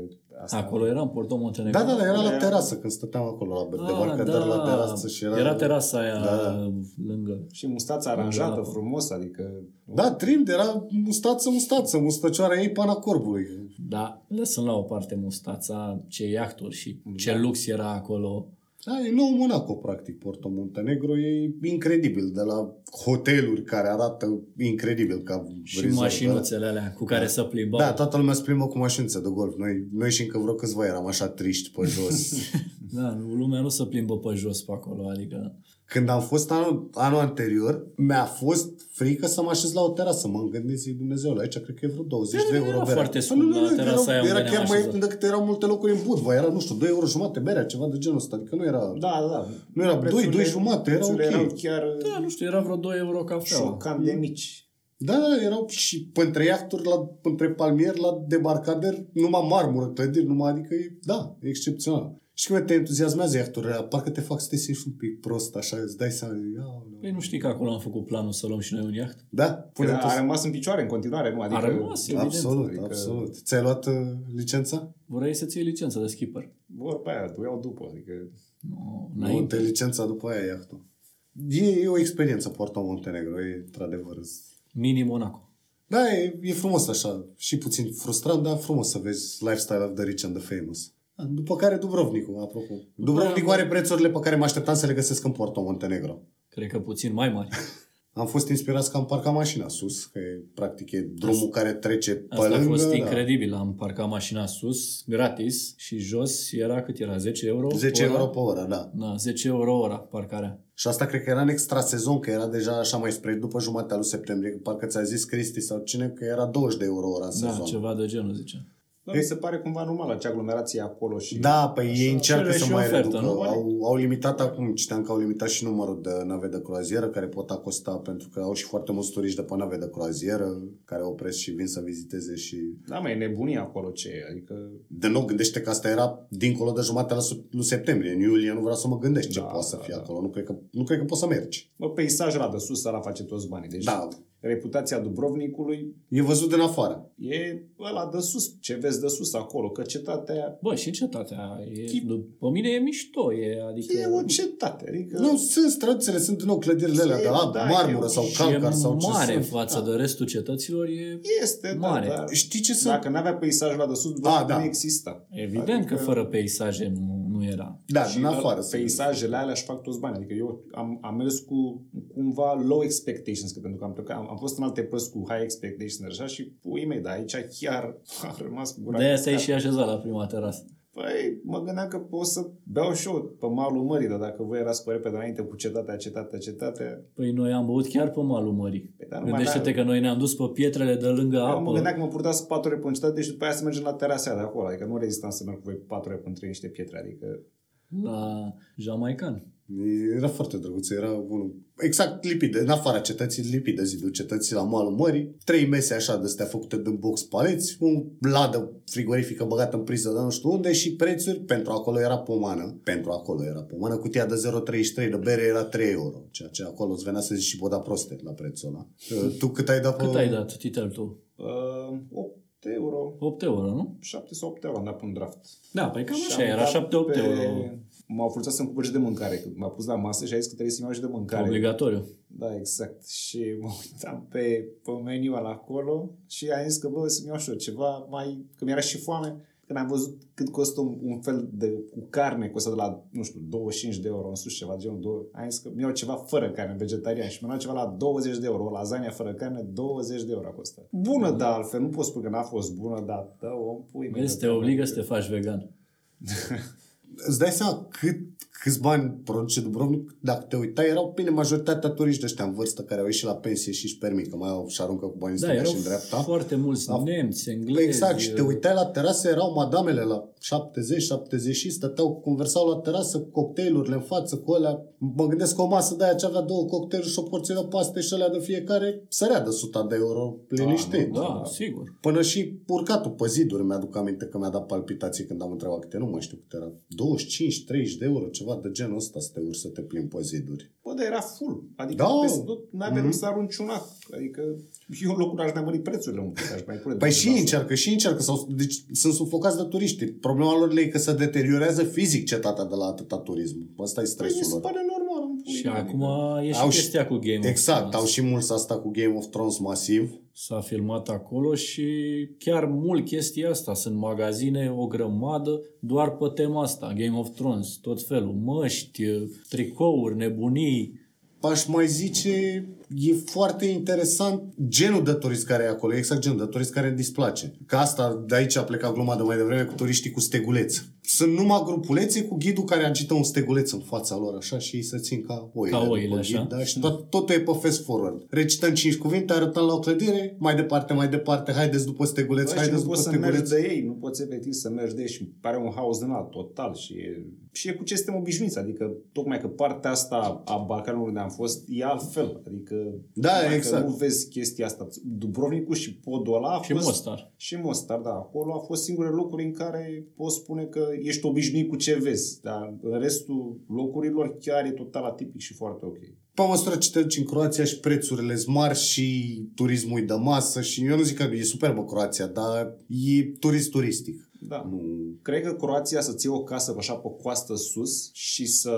Speaker 2: asta...
Speaker 3: Acolo era în Porto Montenegro.
Speaker 1: Da, da, da, era la
Speaker 2: Era-
Speaker 1: terasă când stăteam acolo la
Speaker 3: Ah,
Speaker 1: debarcador la terasă și era...
Speaker 3: era terasa aia
Speaker 1: Da.
Speaker 3: lângă.
Speaker 2: Și mustața aranjată,
Speaker 3: Da.
Speaker 2: frumos, adică...
Speaker 1: Da, trim, era mustață, mustață, mustăcioara ei pana corbului.
Speaker 3: Da, lăsăm la o parte mustața, ce iahturi și ce lux era acolo.
Speaker 1: Da, e nou Monaco, practic, Porto Montenegro. E incredibil, de la hoteluri care arată incredibil ca
Speaker 3: Și
Speaker 1: resort,
Speaker 3: mașinuțele alea cu care să plimbau.
Speaker 1: Da, toată lumea se plimbă cu mașințe de golf. Noi, noi și încă vreo câțiva eram așa triști pe jos.
Speaker 3: Da, lumea nu se plimbă pe jos pe acolo, adică...
Speaker 1: Când am fost anul, anul anterior, mi-a fost frică să mă așez la o terasă. Mă gândesc, zic, Dumnezeu, aici cred că e vreo 20 de euro
Speaker 3: era
Speaker 1: berea.
Speaker 3: foarte
Speaker 1: Păi
Speaker 3: scump,
Speaker 1: nu, nu,
Speaker 3: la
Speaker 1: nu,
Speaker 3: terasa
Speaker 1: era,
Speaker 3: aia
Speaker 1: era
Speaker 3: unde
Speaker 1: chiar
Speaker 3: ne-am
Speaker 1: mai
Speaker 3: așezat.
Speaker 1: ieftin decât erau multe locuri în Budva. Era, nu știu, 2 euro jumate berea, ceva de genul ăsta. Adică nu era...
Speaker 2: Da, da, da.
Speaker 1: Nu era doi,
Speaker 2: Prețurile-
Speaker 1: doi jumate, era
Speaker 2: prețurile
Speaker 1: ok.
Speaker 2: erau chiar
Speaker 3: Da, nu știu, era vreo 2 euro cafea.
Speaker 2: șocant de mici.
Speaker 1: Da, da, erau și între iahturi, la, între palmieri, la debarcader, numai marmură, clădiri, numai, adică e, da, e excepțional. Și când te entuziasmează iahturile, alea, parcă te fac să te simți un pic prost, așa, îți dai seama, ia,
Speaker 3: Păi nu știi că acolo am făcut planul să luăm și noi un iaht?
Speaker 1: da,
Speaker 2: Pune
Speaker 1: pune
Speaker 2: a rămas în picioare în continuare, nu? Adică,
Speaker 3: A rămas, evident.
Speaker 1: Absolut,
Speaker 2: Adică-
Speaker 1: absolut. Ți-ai luat uh, licența?
Speaker 3: Vrei să-ți iei licența de skipper?
Speaker 2: Vorba aia, tu iau după, adică...
Speaker 3: Nu,
Speaker 1: Nu,
Speaker 3: înainte.
Speaker 1: te licența după aia iahtul. E, e o experiență Porto Montenegro, e într-adevăr.
Speaker 3: Mini Monaco.
Speaker 1: Da, e, e frumos așa, și puțin frustrant, dar frumos să vezi lifestyle of the rich and the famous. După care Dubrovnikul, apropo. Dubrovnikul are prețurile pe care mă așteptam să le găsesc în Porto Montenegro.
Speaker 3: Cred că puțin mai mari.
Speaker 1: Am fost inspirat că am parcat mașina sus, că e, practic e drumul care trece pe
Speaker 3: Asta a
Speaker 1: lângă.
Speaker 3: fost
Speaker 1: da.
Speaker 3: incredibil. Am parcat mașina sus, gratis, și jos era cât era? 10 euro?
Speaker 1: 10
Speaker 3: ora?
Speaker 1: euro pe oră, da.
Speaker 3: Da, 10 euro ora parcarea.
Speaker 1: Și asta cred că era în extra sezon, că era deja așa mai spre după jumatea lui septembrie, că parcă ți-a zis Cristi sau cine că era 20 de euro ora în
Speaker 3: Da,
Speaker 1: sezon.
Speaker 3: ceva de genul, zice.
Speaker 2: Da, mi se pare cumva normal acea aglomerație acolo și...
Speaker 1: Da, păi ei încearcă
Speaker 3: Trebuie
Speaker 1: să
Speaker 3: și
Speaker 1: mai
Speaker 3: ofertă,
Speaker 1: reducă.
Speaker 3: nu?
Speaker 1: Au, au limitat acum, citeam că au limitat și numărul de nave de croazieră care pot acosta, pentru că au și foarte mulți turiști de pe nave de croazieră care opresc și vin să viziteze și...
Speaker 2: Da, mai e nebunie acolo ce e, adică...
Speaker 1: De nou, gândește că asta era dincolo de jumatea lui septembrie. În iulie nu vreau să mă gândesc ce
Speaker 2: Da,
Speaker 1: poate să
Speaker 2: da,
Speaker 1: fie
Speaker 2: da.
Speaker 1: acolo. Nu cred, că, nu cred că poți să mergi.
Speaker 2: Bă, peisajul ăla de sus, ăla face toți banii. Deci
Speaker 1: Da.
Speaker 2: Reputația Dubrovnikului
Speaker 1: E văzut din afară.
Speaker 2: e ăla de sus, ce vezi de sus acolo, că cetatea aia
Speaker 3: Bă, și cetatea, e, după mine e mișto, e, adică...
Speaker 2: e o cetate, adică...
Speaker 1: Nu, sunt străduțele, sunt din nou clădirile alea de la
Speaker 2: Da,
Speaker 1: marmură
Speaker 2: e-
Speaker 1: sau
Speaker 3: și
Speaker 1: calcar
Speaker 3: e
Speaker 1: sau ce
Speaker 3: mare
Speaker 1: sunt.
Speaker 3: față de restul cetăților, e
Speaker 2: Este,
Speaker 3: Mare.
Speaker 2: da, dar
Speaker 1: Știi ce sunt?
Speaker 2: dacă n-avea peisajul ăla de sus,
Speaker 1: A,
Speaker 2: Dubrovnik
Speaker 1: da.
Speaker 2: nu exista.
Speaker 3: evident
Speaker 2: Adică-
Speaker 3: că fără peisaje nu, nu era.
Speaker 1: Da,
Speaker 2: Și
Speaker 1: din afară.
Speaker 2: ăla-
Speaker 1: sunt.
Speaker 2: peisajele alea își fac toți bani. Adică eu am, am mers cu cumva low expectations, că pentru că am, plecat, am, am fost în alte părți cu high expectations așa și puii mei, dar aici chiar a rămas cu gura
Speaker 3: De aia
Speaker 2: pe
Speaker 3: te-ai
Speaker 2: scat.
Speaker 3: și așezat la prima terasă.
Speaker 2: Păi, mă gândeam că pot să beau și eu pe malul mării, dar dacă voi erați pe repede înainte cu cetatea, cetatea, cetatea,
Speaker 3: Păi noi am băut chiar pe malul mării.
Speaker 2: Păi, dar nu mai
Speaker 3: Gândește-te
Speaker 2: n-are-
Speaker 3: că noi ne-am dus pe pietrele de lângă
Speaker 2: eu mă
Speaker 3: apă.
Speaker 2: gândeam că mă purtați patru ore pe cetate și după aia să mergem la terasa de acolo. Adică nu rezistam să merg cu voi patru ore între niște pietre. Adică
Speaker 3: La Jamaican.
Speaker 1: Era foarte drăguț, era unul exact lipit, de, în afara cetății, lipit de zidul cetății la malul mării, trei mese așa de astea făcute din box paleți, un ladă frigorifică băgată în priză de nu știu unde și prețuri, pentru acolo era pomană, pentru acolo era pomană, cutia de 0,33 de bere era 3 euro, ceea ce acolo îți venea să zici și boda proste la prețul ăla. Uh, Tu cât ai dat pe...
Speaker 3: Cât ai dat, titel tu?
Speaker 2: uh, 8 euro,
Speaker 3: 8 euro, nu?
Speaker 2: 7 sau 8 euro am dat pe un draft.
Speaker 3: Da, păi cam
Speaker 2: Și
Speaker 3: așa,
Speaker 2: am
Speaker 3: era
Speaker 2: dat
Speaker 3: 7-8
Speaker 2: pe-
Speaker 3: euro.
Speaker 2: M-au forțat să-mi cumpăr și de mâncare. Când m-a pus la masă și a zis că trebuie să-mi iau și de mâncare.
Speaker 3: Obligatoriu.
Speaker 2: Da, exact. Și mă uitam pe, pe meniu ăla acolo și a zis că, bă, să-mi iau și eu ceva mai... Că mi-era și foame. când am văzut cât costă un, un fel de cu carne, costă de la, nu știu, 25 de euro în sus, ceva de genul, două, am zis că mi-au ceva fără carne, vegetarian și mi-au ceva la 20 de euro, o lasagna fără carne, 20 de euro a costat. Bună, da, altfel, nu pot spune că n-a fost bună, dar dă o pui.
Speaker 3: Vezi, te obligă să te faci vegan.
Speaker 1: Знаеш сега, câți bani produce Dubrovnik, dacă te uitai, erau bine majoritatea turiști de ăștia în vârstă care au ieșit la pensie și își permit, că mai au și aruncă cu banii
Speaker 3: da,
Speaker 1: și în dreapta.
Speaker 3: foarte mulți da. nemți, englezi.
Speaker 1: Exact, și te uitai la terase, erau madamele la 70-70 și stăteau, conversau la terasă cu cocktailurile în față, cu alea. Mă gândesc că o masă de aia ce avea două cocktailuri și o porție de paste și alea de fiecare sărea de 100 de euro liniștit.
Speaker 3: Da, da, da, sigur.
Speaker 1: Până și urcatul pe ziduri, mi-aduc aminte că mi-a dat palpitații când am întrebat câte, nu mai știu câte era. 25-30 de euro, ceva de genul ăsta să te urci să te plimbi pe ziduri.
Speaker 2: Bă, dar era full. Adică da. peste tot n-avea mm-hmm. să arunci un act. Adică eu în locul aș mai mări prețurile un pic, aș mai pune.
Speaker 1: Păi și încearcă, și încearcă. Sau, deci sunt sufocați de turiști. Problema lor e că se deteriorează fizic cetatea de la atâta turism. Asta e stresul păi,
Speaker 2: lor. pare normal.
Speaker 3: Și acum e și au chestia cu Game
Speaker 1: Exact,
Speaker 3: of Thrones.
Speaker 1: au și mulți asta cu Game of Thrones masiv.
Speaker 3: S-a filmat acolo și chiar mult chestia asta. Sunt magazine, o grămadă, doar pe tema asta. Game of Thrones, tot felul. Măști, tricouri, nebunii.
Speaker 1: Aș mai zice e foarte interesant genul de turist care e acolo, exact genul de turist care îmi displace. Că asta, de aici a plecat gluma de mai devreme cu turiștii cu steguleț. Sunt numai grupulețe cu ghidul care agită un steguleț în fața lor așa și ei se țin ca oile.
Speaker 3: Ca oile, așa.
Speaker 1: Ghid, da? Și tot, totul e pe fast forward. Recităm cinci cuvinte, arătăm la o clădire, mai departe, mai departe, haideți după steguleț,
Speaker 2: Bă,
Speaker 1: haideți
Speaker 2: nu
Speaker 1: după
Speaker 2: poți să
Speaker 1: steguleț.
Speaker 2: mergi de ei, nu poți efectiv să mergi de ei și pare un haos din alt, total. Și e, și e cu ce suntem obișnuiți, adică tocmai că partea asta a Balcanului unde am fost e altfel. Adică
Speaker 1: Da,
Speaker 2: tocmai
Speaker 1: exact.
Speaker 2: Că nu vezi chestia asta. Dubrovnicul și podul ăla a
Speaker 3: Și
Speaker 2: fost...
Speaker 3: Mostar.
Speaker 2: Și Mostar, da. Acolo a fost singurele locuri în care poți spune că ești obișnuit cu ce vezi. Dar în restul locurilor chiar e total atipic și foarte ok.
Speaker 1: Pe măsură ce te duci în Croația și prețurile sunt mari și turismul e de masă și eu nu zic că e superbă Croația, dar e turist turistic.
Speaker 2: Da.
Speaker 1: Nu.
Speaker 2: Cred că Croația să-ți iei o casă așa pe coastă sus și să,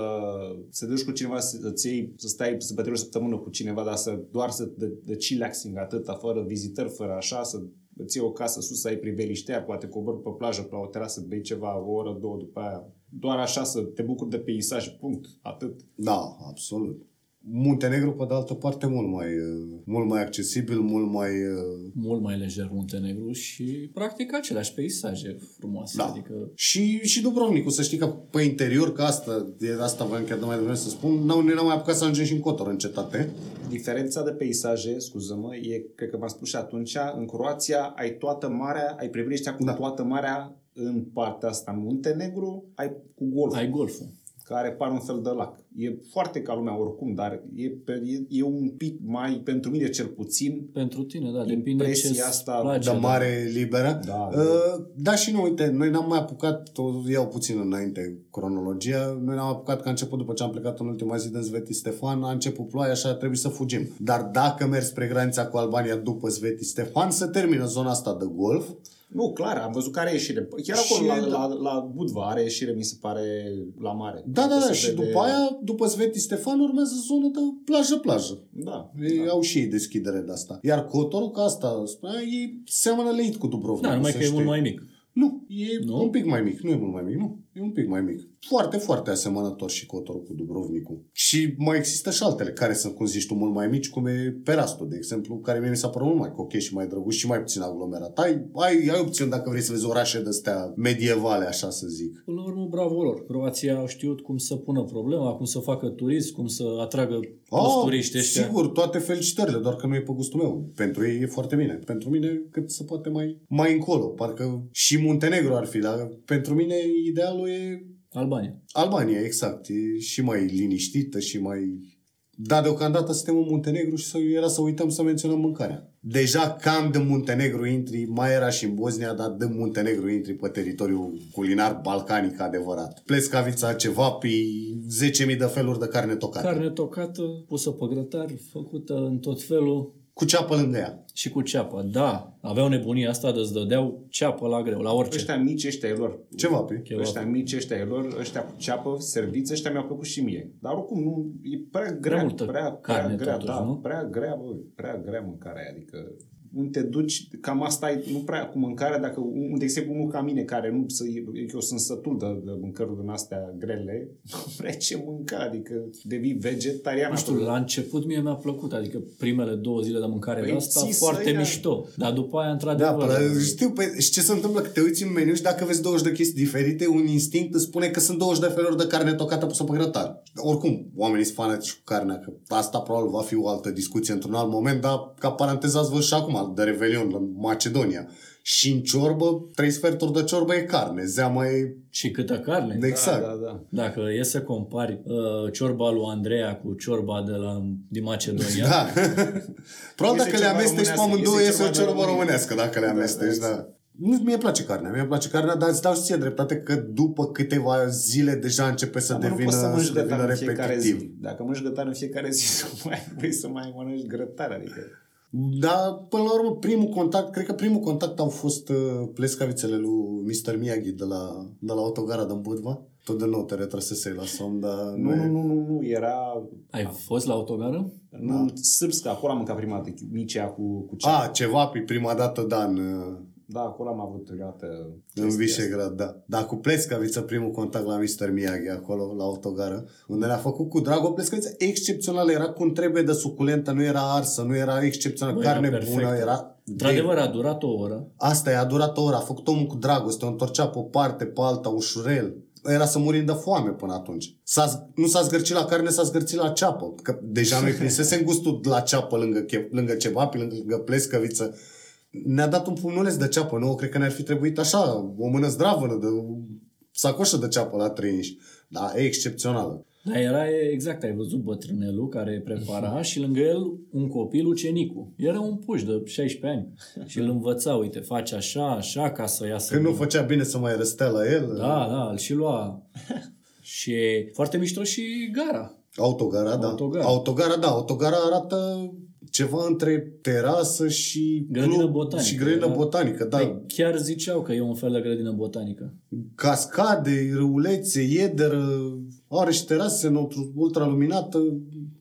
Speaker 2: să te duci cu cineva, să-ți iei, să stai, să petrești o săptămână cu cineva, dar să doar să de, de chillaxing atâta, fără vizitări, fără așa, să îți iei o casă sus, să ai priveliștea, poate cobori pe plajă, pe la o terasă, bei ceva, o oră, două după aia. Doar așa să te bucuri de peisaj, punct, atât.
Speaker 1: Da, absolut. Muntenegru, pe de altă parte, mult mai, uh, mult mai accesibil, mult mai... uh,
Speaker 3: Mult mai lejer Muntenegru și practic aceleași peisaje frumoase.
Speaker 1: Da.
Speaker 3: Adică
Speaker 1: Și, și Dubrovnicul, să știi că pe interior, că asta, de asta voiam chiar de mai devreme să spun, n-au, n-am mai apucat să ajungem și în Cotor, în cetate.
Speaker 2: Diferența de peisaje, scuză-mă, e, cred că v-am spus și atunci, în Croația ai toată marea, ai priveliștea cu
Speaker 1: Da.
Speaker 2: da. toată marea în partea asta. În Muntenegru ai cu golf.
Speaker 3: ai golful.
Speaker 2: Care pare un fel de lac. E foarte ca lumea oricum, dar e, pe, e, e un pic mai, pentru mine cel puțin,
Speaker 3: Pentru tine, da, depinde
Speaker 2: Impresia
Speaker 3: ce
Speaker 2: asta
Speaker 3: place.
Speaker 1: de mare liberă.
Speaker 2: Da,
Speaker 1: uh, da și nu, uite, noi n-am mai apucat, o iau puțin înainte cronologia, noi n-am apucat că a început după ce am plecat în ultima zi din Sveti Stefan, a început ploaia, așa trebuie să fugim. Dar dacă mergi spre granița cu Albania după Sveti Stefan, se termină zona asta de golf.
Speaker 2: Nu, clar, am văzut că are ieșire. Chiar acolo,
Speaker 1: Și-
Speaker 2: la, la, la Budva, are ieșire, mi se pare, la mare.
Speaker 1: Da, da,
Speaker 2: Adică
Speaker 1: da,
Speaker 2: se
Speaker 1: și
Speaker 2: vede-
Speaker 1: după aia, după Sveti Stefan, urmează zonă de plajă-plajă.
Speaker 2: Da,
Speaker 1: Ei
Speaker 2: da.
Speaker 1: au și ei deschidere de asta. Iar Cotorul, ca asta spunea, e seamănă leit cu Dubrovnik.
Speaker 3: Da, numai
Speaker 1: să
Speaker 3: că e
Speaker 1: știi.
Speaker 3: mult mai mic.
Speaker 1: Nu, e
Speaker 3: Nu?
Speaker 1: nu? un pic mai mic. Nu e mult mai mic, nu. E un pic mai mic. Foarte, foarte asemănător și Cotorul cu Dubrovnicul. Și mai există și altele care sunt, cum zici tu, mult mai mici, cum e Perastul, de exemplu, care mie mi s-a părut mult mai coche și mai drăguț și mai puțin aglomerat. Ai, ai, ai opțiuni dacă vrei să vezi orașe de-astea medievale, așa să zic.
Speaker 3: Până la urmă, bravo lor. Croația au știut cum să pună problema, cum să facă turism, cum să atragă toți turiștii ăștia.
Speaker 1: Ah, Sigur, toate felicitările, doar că nu e pe gustul meu. Pentru ei e foarte bine. Pentru mine cât se poate mai, mai încolo. Parcă și Muntenegru ar fi, dar pentru mine idealul e
Speaker 3: Albania.
Speaker 1: Albania, exact. E și mai liniștită și mai... Dar deocamdată suntem în Muntenegru și să, era să uităm să menționăm mâncarea. Deja cam de Muntenegru intri, mai era și în Bosnia, dar de Muntenegru intri pe teritoriul culinar balcanic adevărat. Plescavița, ceva, pe 10.000 de feluri de carne tocată.
Speaker 3: Carne tocată, pusă pe grătar, făcută în tot felul
Speaker 1: Cu ceapă lângă ea.
Speaker 3: și cu ceapă. Da, aveau nebunia asta de îți dădeau ceapă la greu, la orice.
Speaker 2: Ăștia mici, ăștia ai lor.
Speaker 1: Ceva pe.
Speaker 3: Cheva.
Speaker 2: Ăștia mici, ăștia ai lor, ăștia cu ceapă, serviți, ăștia mi-au plăcut și mie. Dar oricum, nu, e prea grea,
Speaker 3: multă
Speaker 2: prea,
Speaker 3: carne
Speaker 2: prea grea,
Speaker 3: totuși,
Speaker 2: da,
Speaker 3: nu?
Speaker 2: prea grea, bă, prea grea mâncarea aia, adică unde te duci, cam asta e, nu prea cu mâncarea, dacă, un, de exemplu, unul ca mine, care nu, să, eu sunt sătul de, de mâncăruri din astea grele, nu vrea ce mânca, adică devii vegetarian.
Speaker 3: Nu știu, la început mie mi-a plăcut, adică primele două zile de mâncare păi de asta, foarte mișto, dar după aia, într-adevăr...
Speaker 1: Da, până, știu, păi, și ce se întâmplă, că te uiți în meniu și dacă vezi 20 de chestii diferite, un instinct îți spune că sunt 20 de feluri de carne tocată pusă pe grătar. Oricum, oamenii sunt fanatici cu carnea, că asta probabil va fi o altă discuție într-un alt moment, dar ca paranteză ați văzut și acum, de Revelion, în Macedonia. Și în ciorbă, trei sferturi de ciorbă e carne, zeama e...
Speaker 3: Și câtă carne.
Speaker 1: Exact.
Speaker 2: Da, da, da.
Speaker 3: Dacă e să compari uh, ciorba lui Andreea cu ciorba de la, din Macedonia...
Speaker 1: da. Probabil dacă le amesteci pe amândouă, iese o ciorbă românească, dacă le da, amesteci, da. da. Nu, mie place carnea, mie place carnea, dar îți dau și ție dreptate că după câteva zile deja începe să
Speaker 2: Dar
Speaker 1: devină,
Speaker 2: să
Speaker 1: să devină
Speaker 2: repetitiv. Zi. Dacă mănânci grătar în fiecare zi, nu mai vrei să mai mănânci grătar, adică...
Speaker 1: Da, până la urmă, primul contact, cred că primul contact au fost uh, plescavițele lui Mr. Miyagi de la, de la autogara din Budva. Tot de nou te retrăsesei la somn, dar...
Speaker 2: Nu, nu, nu, nu, nu, era...
Speaker 3: Ai fost la autogară?
Speaker 2: Nu, da. Sârbscă, acolo am mâncat prima dată, micea cu, cu
Speaker 1: ce? Ah, ceva pe prima dată, da, în,
Speaker 2: da, acolo am avut gata.
Speaker 1: În Visegrad, da. Dar cu Plescaviță primul contact la Mr. Miyagi acolo, la autogară, unde ne-a făcut cu drag o Plescaviță excepțională. Era cum trebuie de suculentă, nu era arsă, nu era excepțională, Bă, carne era bună, era...
Speaker 3: Într-adevăr, a durat o oră.
Speaker 1: Asta e, a durat o oră. A făcut omul cu dragoste, o întorcea pe o parte, pe alta, ușurel era să murim de foame până atunci. S-a, nu s-a zgârcit la carne, s-a zgârcit la ceapă. Că deja noi prinsesem gustul la ceapă lângă, lângă ceva, lângă plescăviță ne-a dat un pumnuleț de ceapă nouă, cred că ne-ar fi trebuit așa, o mână zdravănă, de sacoșă de ceapă la 3 inch. Da, e excepțională.
Speaker 3: Da, era exact, ai văzut bătrânelul care prepara și lângă el un copil ucenicul. Era un puș de 16 ani și îl învăța, uite, face așa, așa ca să iasă
Speaker 1: Când bine. nu făcea bine să mai răstea la el.
Speaker 3: Da, da, îl și lua. și foarte mișto și gara.
Speaker 1: Autogara, da. Autogara. Autogara, da. Autogara arată ceva între terasă și
Speaker 3: grădină club, botanică.
Speaker 1: Și grădină da? botanică, da. Păi
Speaker 3: chiar ziceau că e un fel de grădină botanică.
Speaker 1: Cascade, râulețe, iederă, are și terase ultraluminată,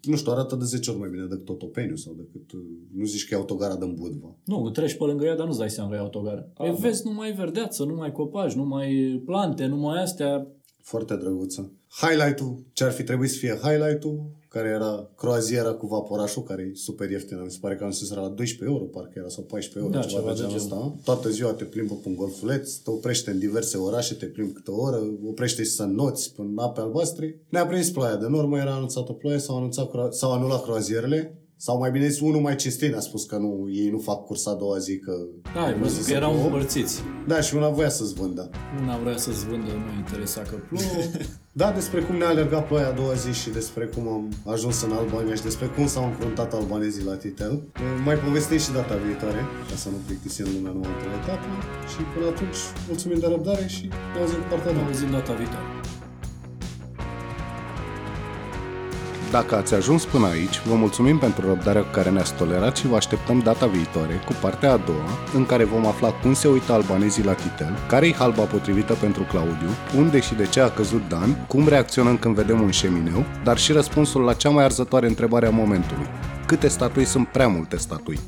Speaker 1: nu știu, arată de 10 ori mai bine decât Totopeniu sau decât, nu zici că e autogara din Budva.
Speaker 3: Nu, treci pe lângă ea, dar nu-ți dai seama că e autogara. Păi vezi numai verdeață, numai copaci, numai plante, numai astea.
Speaker 1: Foarte drăguță. Highlight-ul, ce ar fi trebuit să fie highlight-ul, care era croaziera cu vaporașul, care e super ieftină. Mi se pare că am zis la 12 euro, parcă era, sau 14 euro, da, ceva, ceva de asta. Toată ziua te plimbă pe un golfuleț, te oprește în diverse orașe, te plimbi câte o oră, oprește și să noți până ape albastre. Ne-a prins ploaia de normă, era anunțată ploaie, s-au, anunțat, s-au anulat croazierele, sau mai bine zis, unul mai cinstit a spus că nu, ei nu fac cursa a doua zi, că...
Speaker 3: Da, ai văzut că erau împărțiți.
Speaker 1: Da, și una voia să-ți vândă.
Speaker 3: Una vrea să-ți vândă, nu interesa că plouă.
Speaker 1: da, despre cum ne-a alergat ploaia a doua zi și despre cum am ajuns în Albania și despre cum s-au înfruntat albanezii la Titel. Mai povestim și data viitoare, ca să nu plictisim lumea nouă într-o etapă. Și până atunci, mulțumim de răbdare și ne auzim cu partea
Speaker 3: Ne auzim data viitoare.
Speaker 1: Dacă ați ajuns până aici, vă mulțumim pentru răbdarea cu care ne-ați tolerat și vă așteptăm data viitoare cu partea a doua, în care vom afla cum se uită albanezii la titel, care e halba potrivită pentru Claudiu, unde și de ce a căzut Dan, cum reacționăm când vedem un șemineu, dar și răspunsul la cea mai arzătoare întrebare a momentului. Câte statui sunt prea multe statui?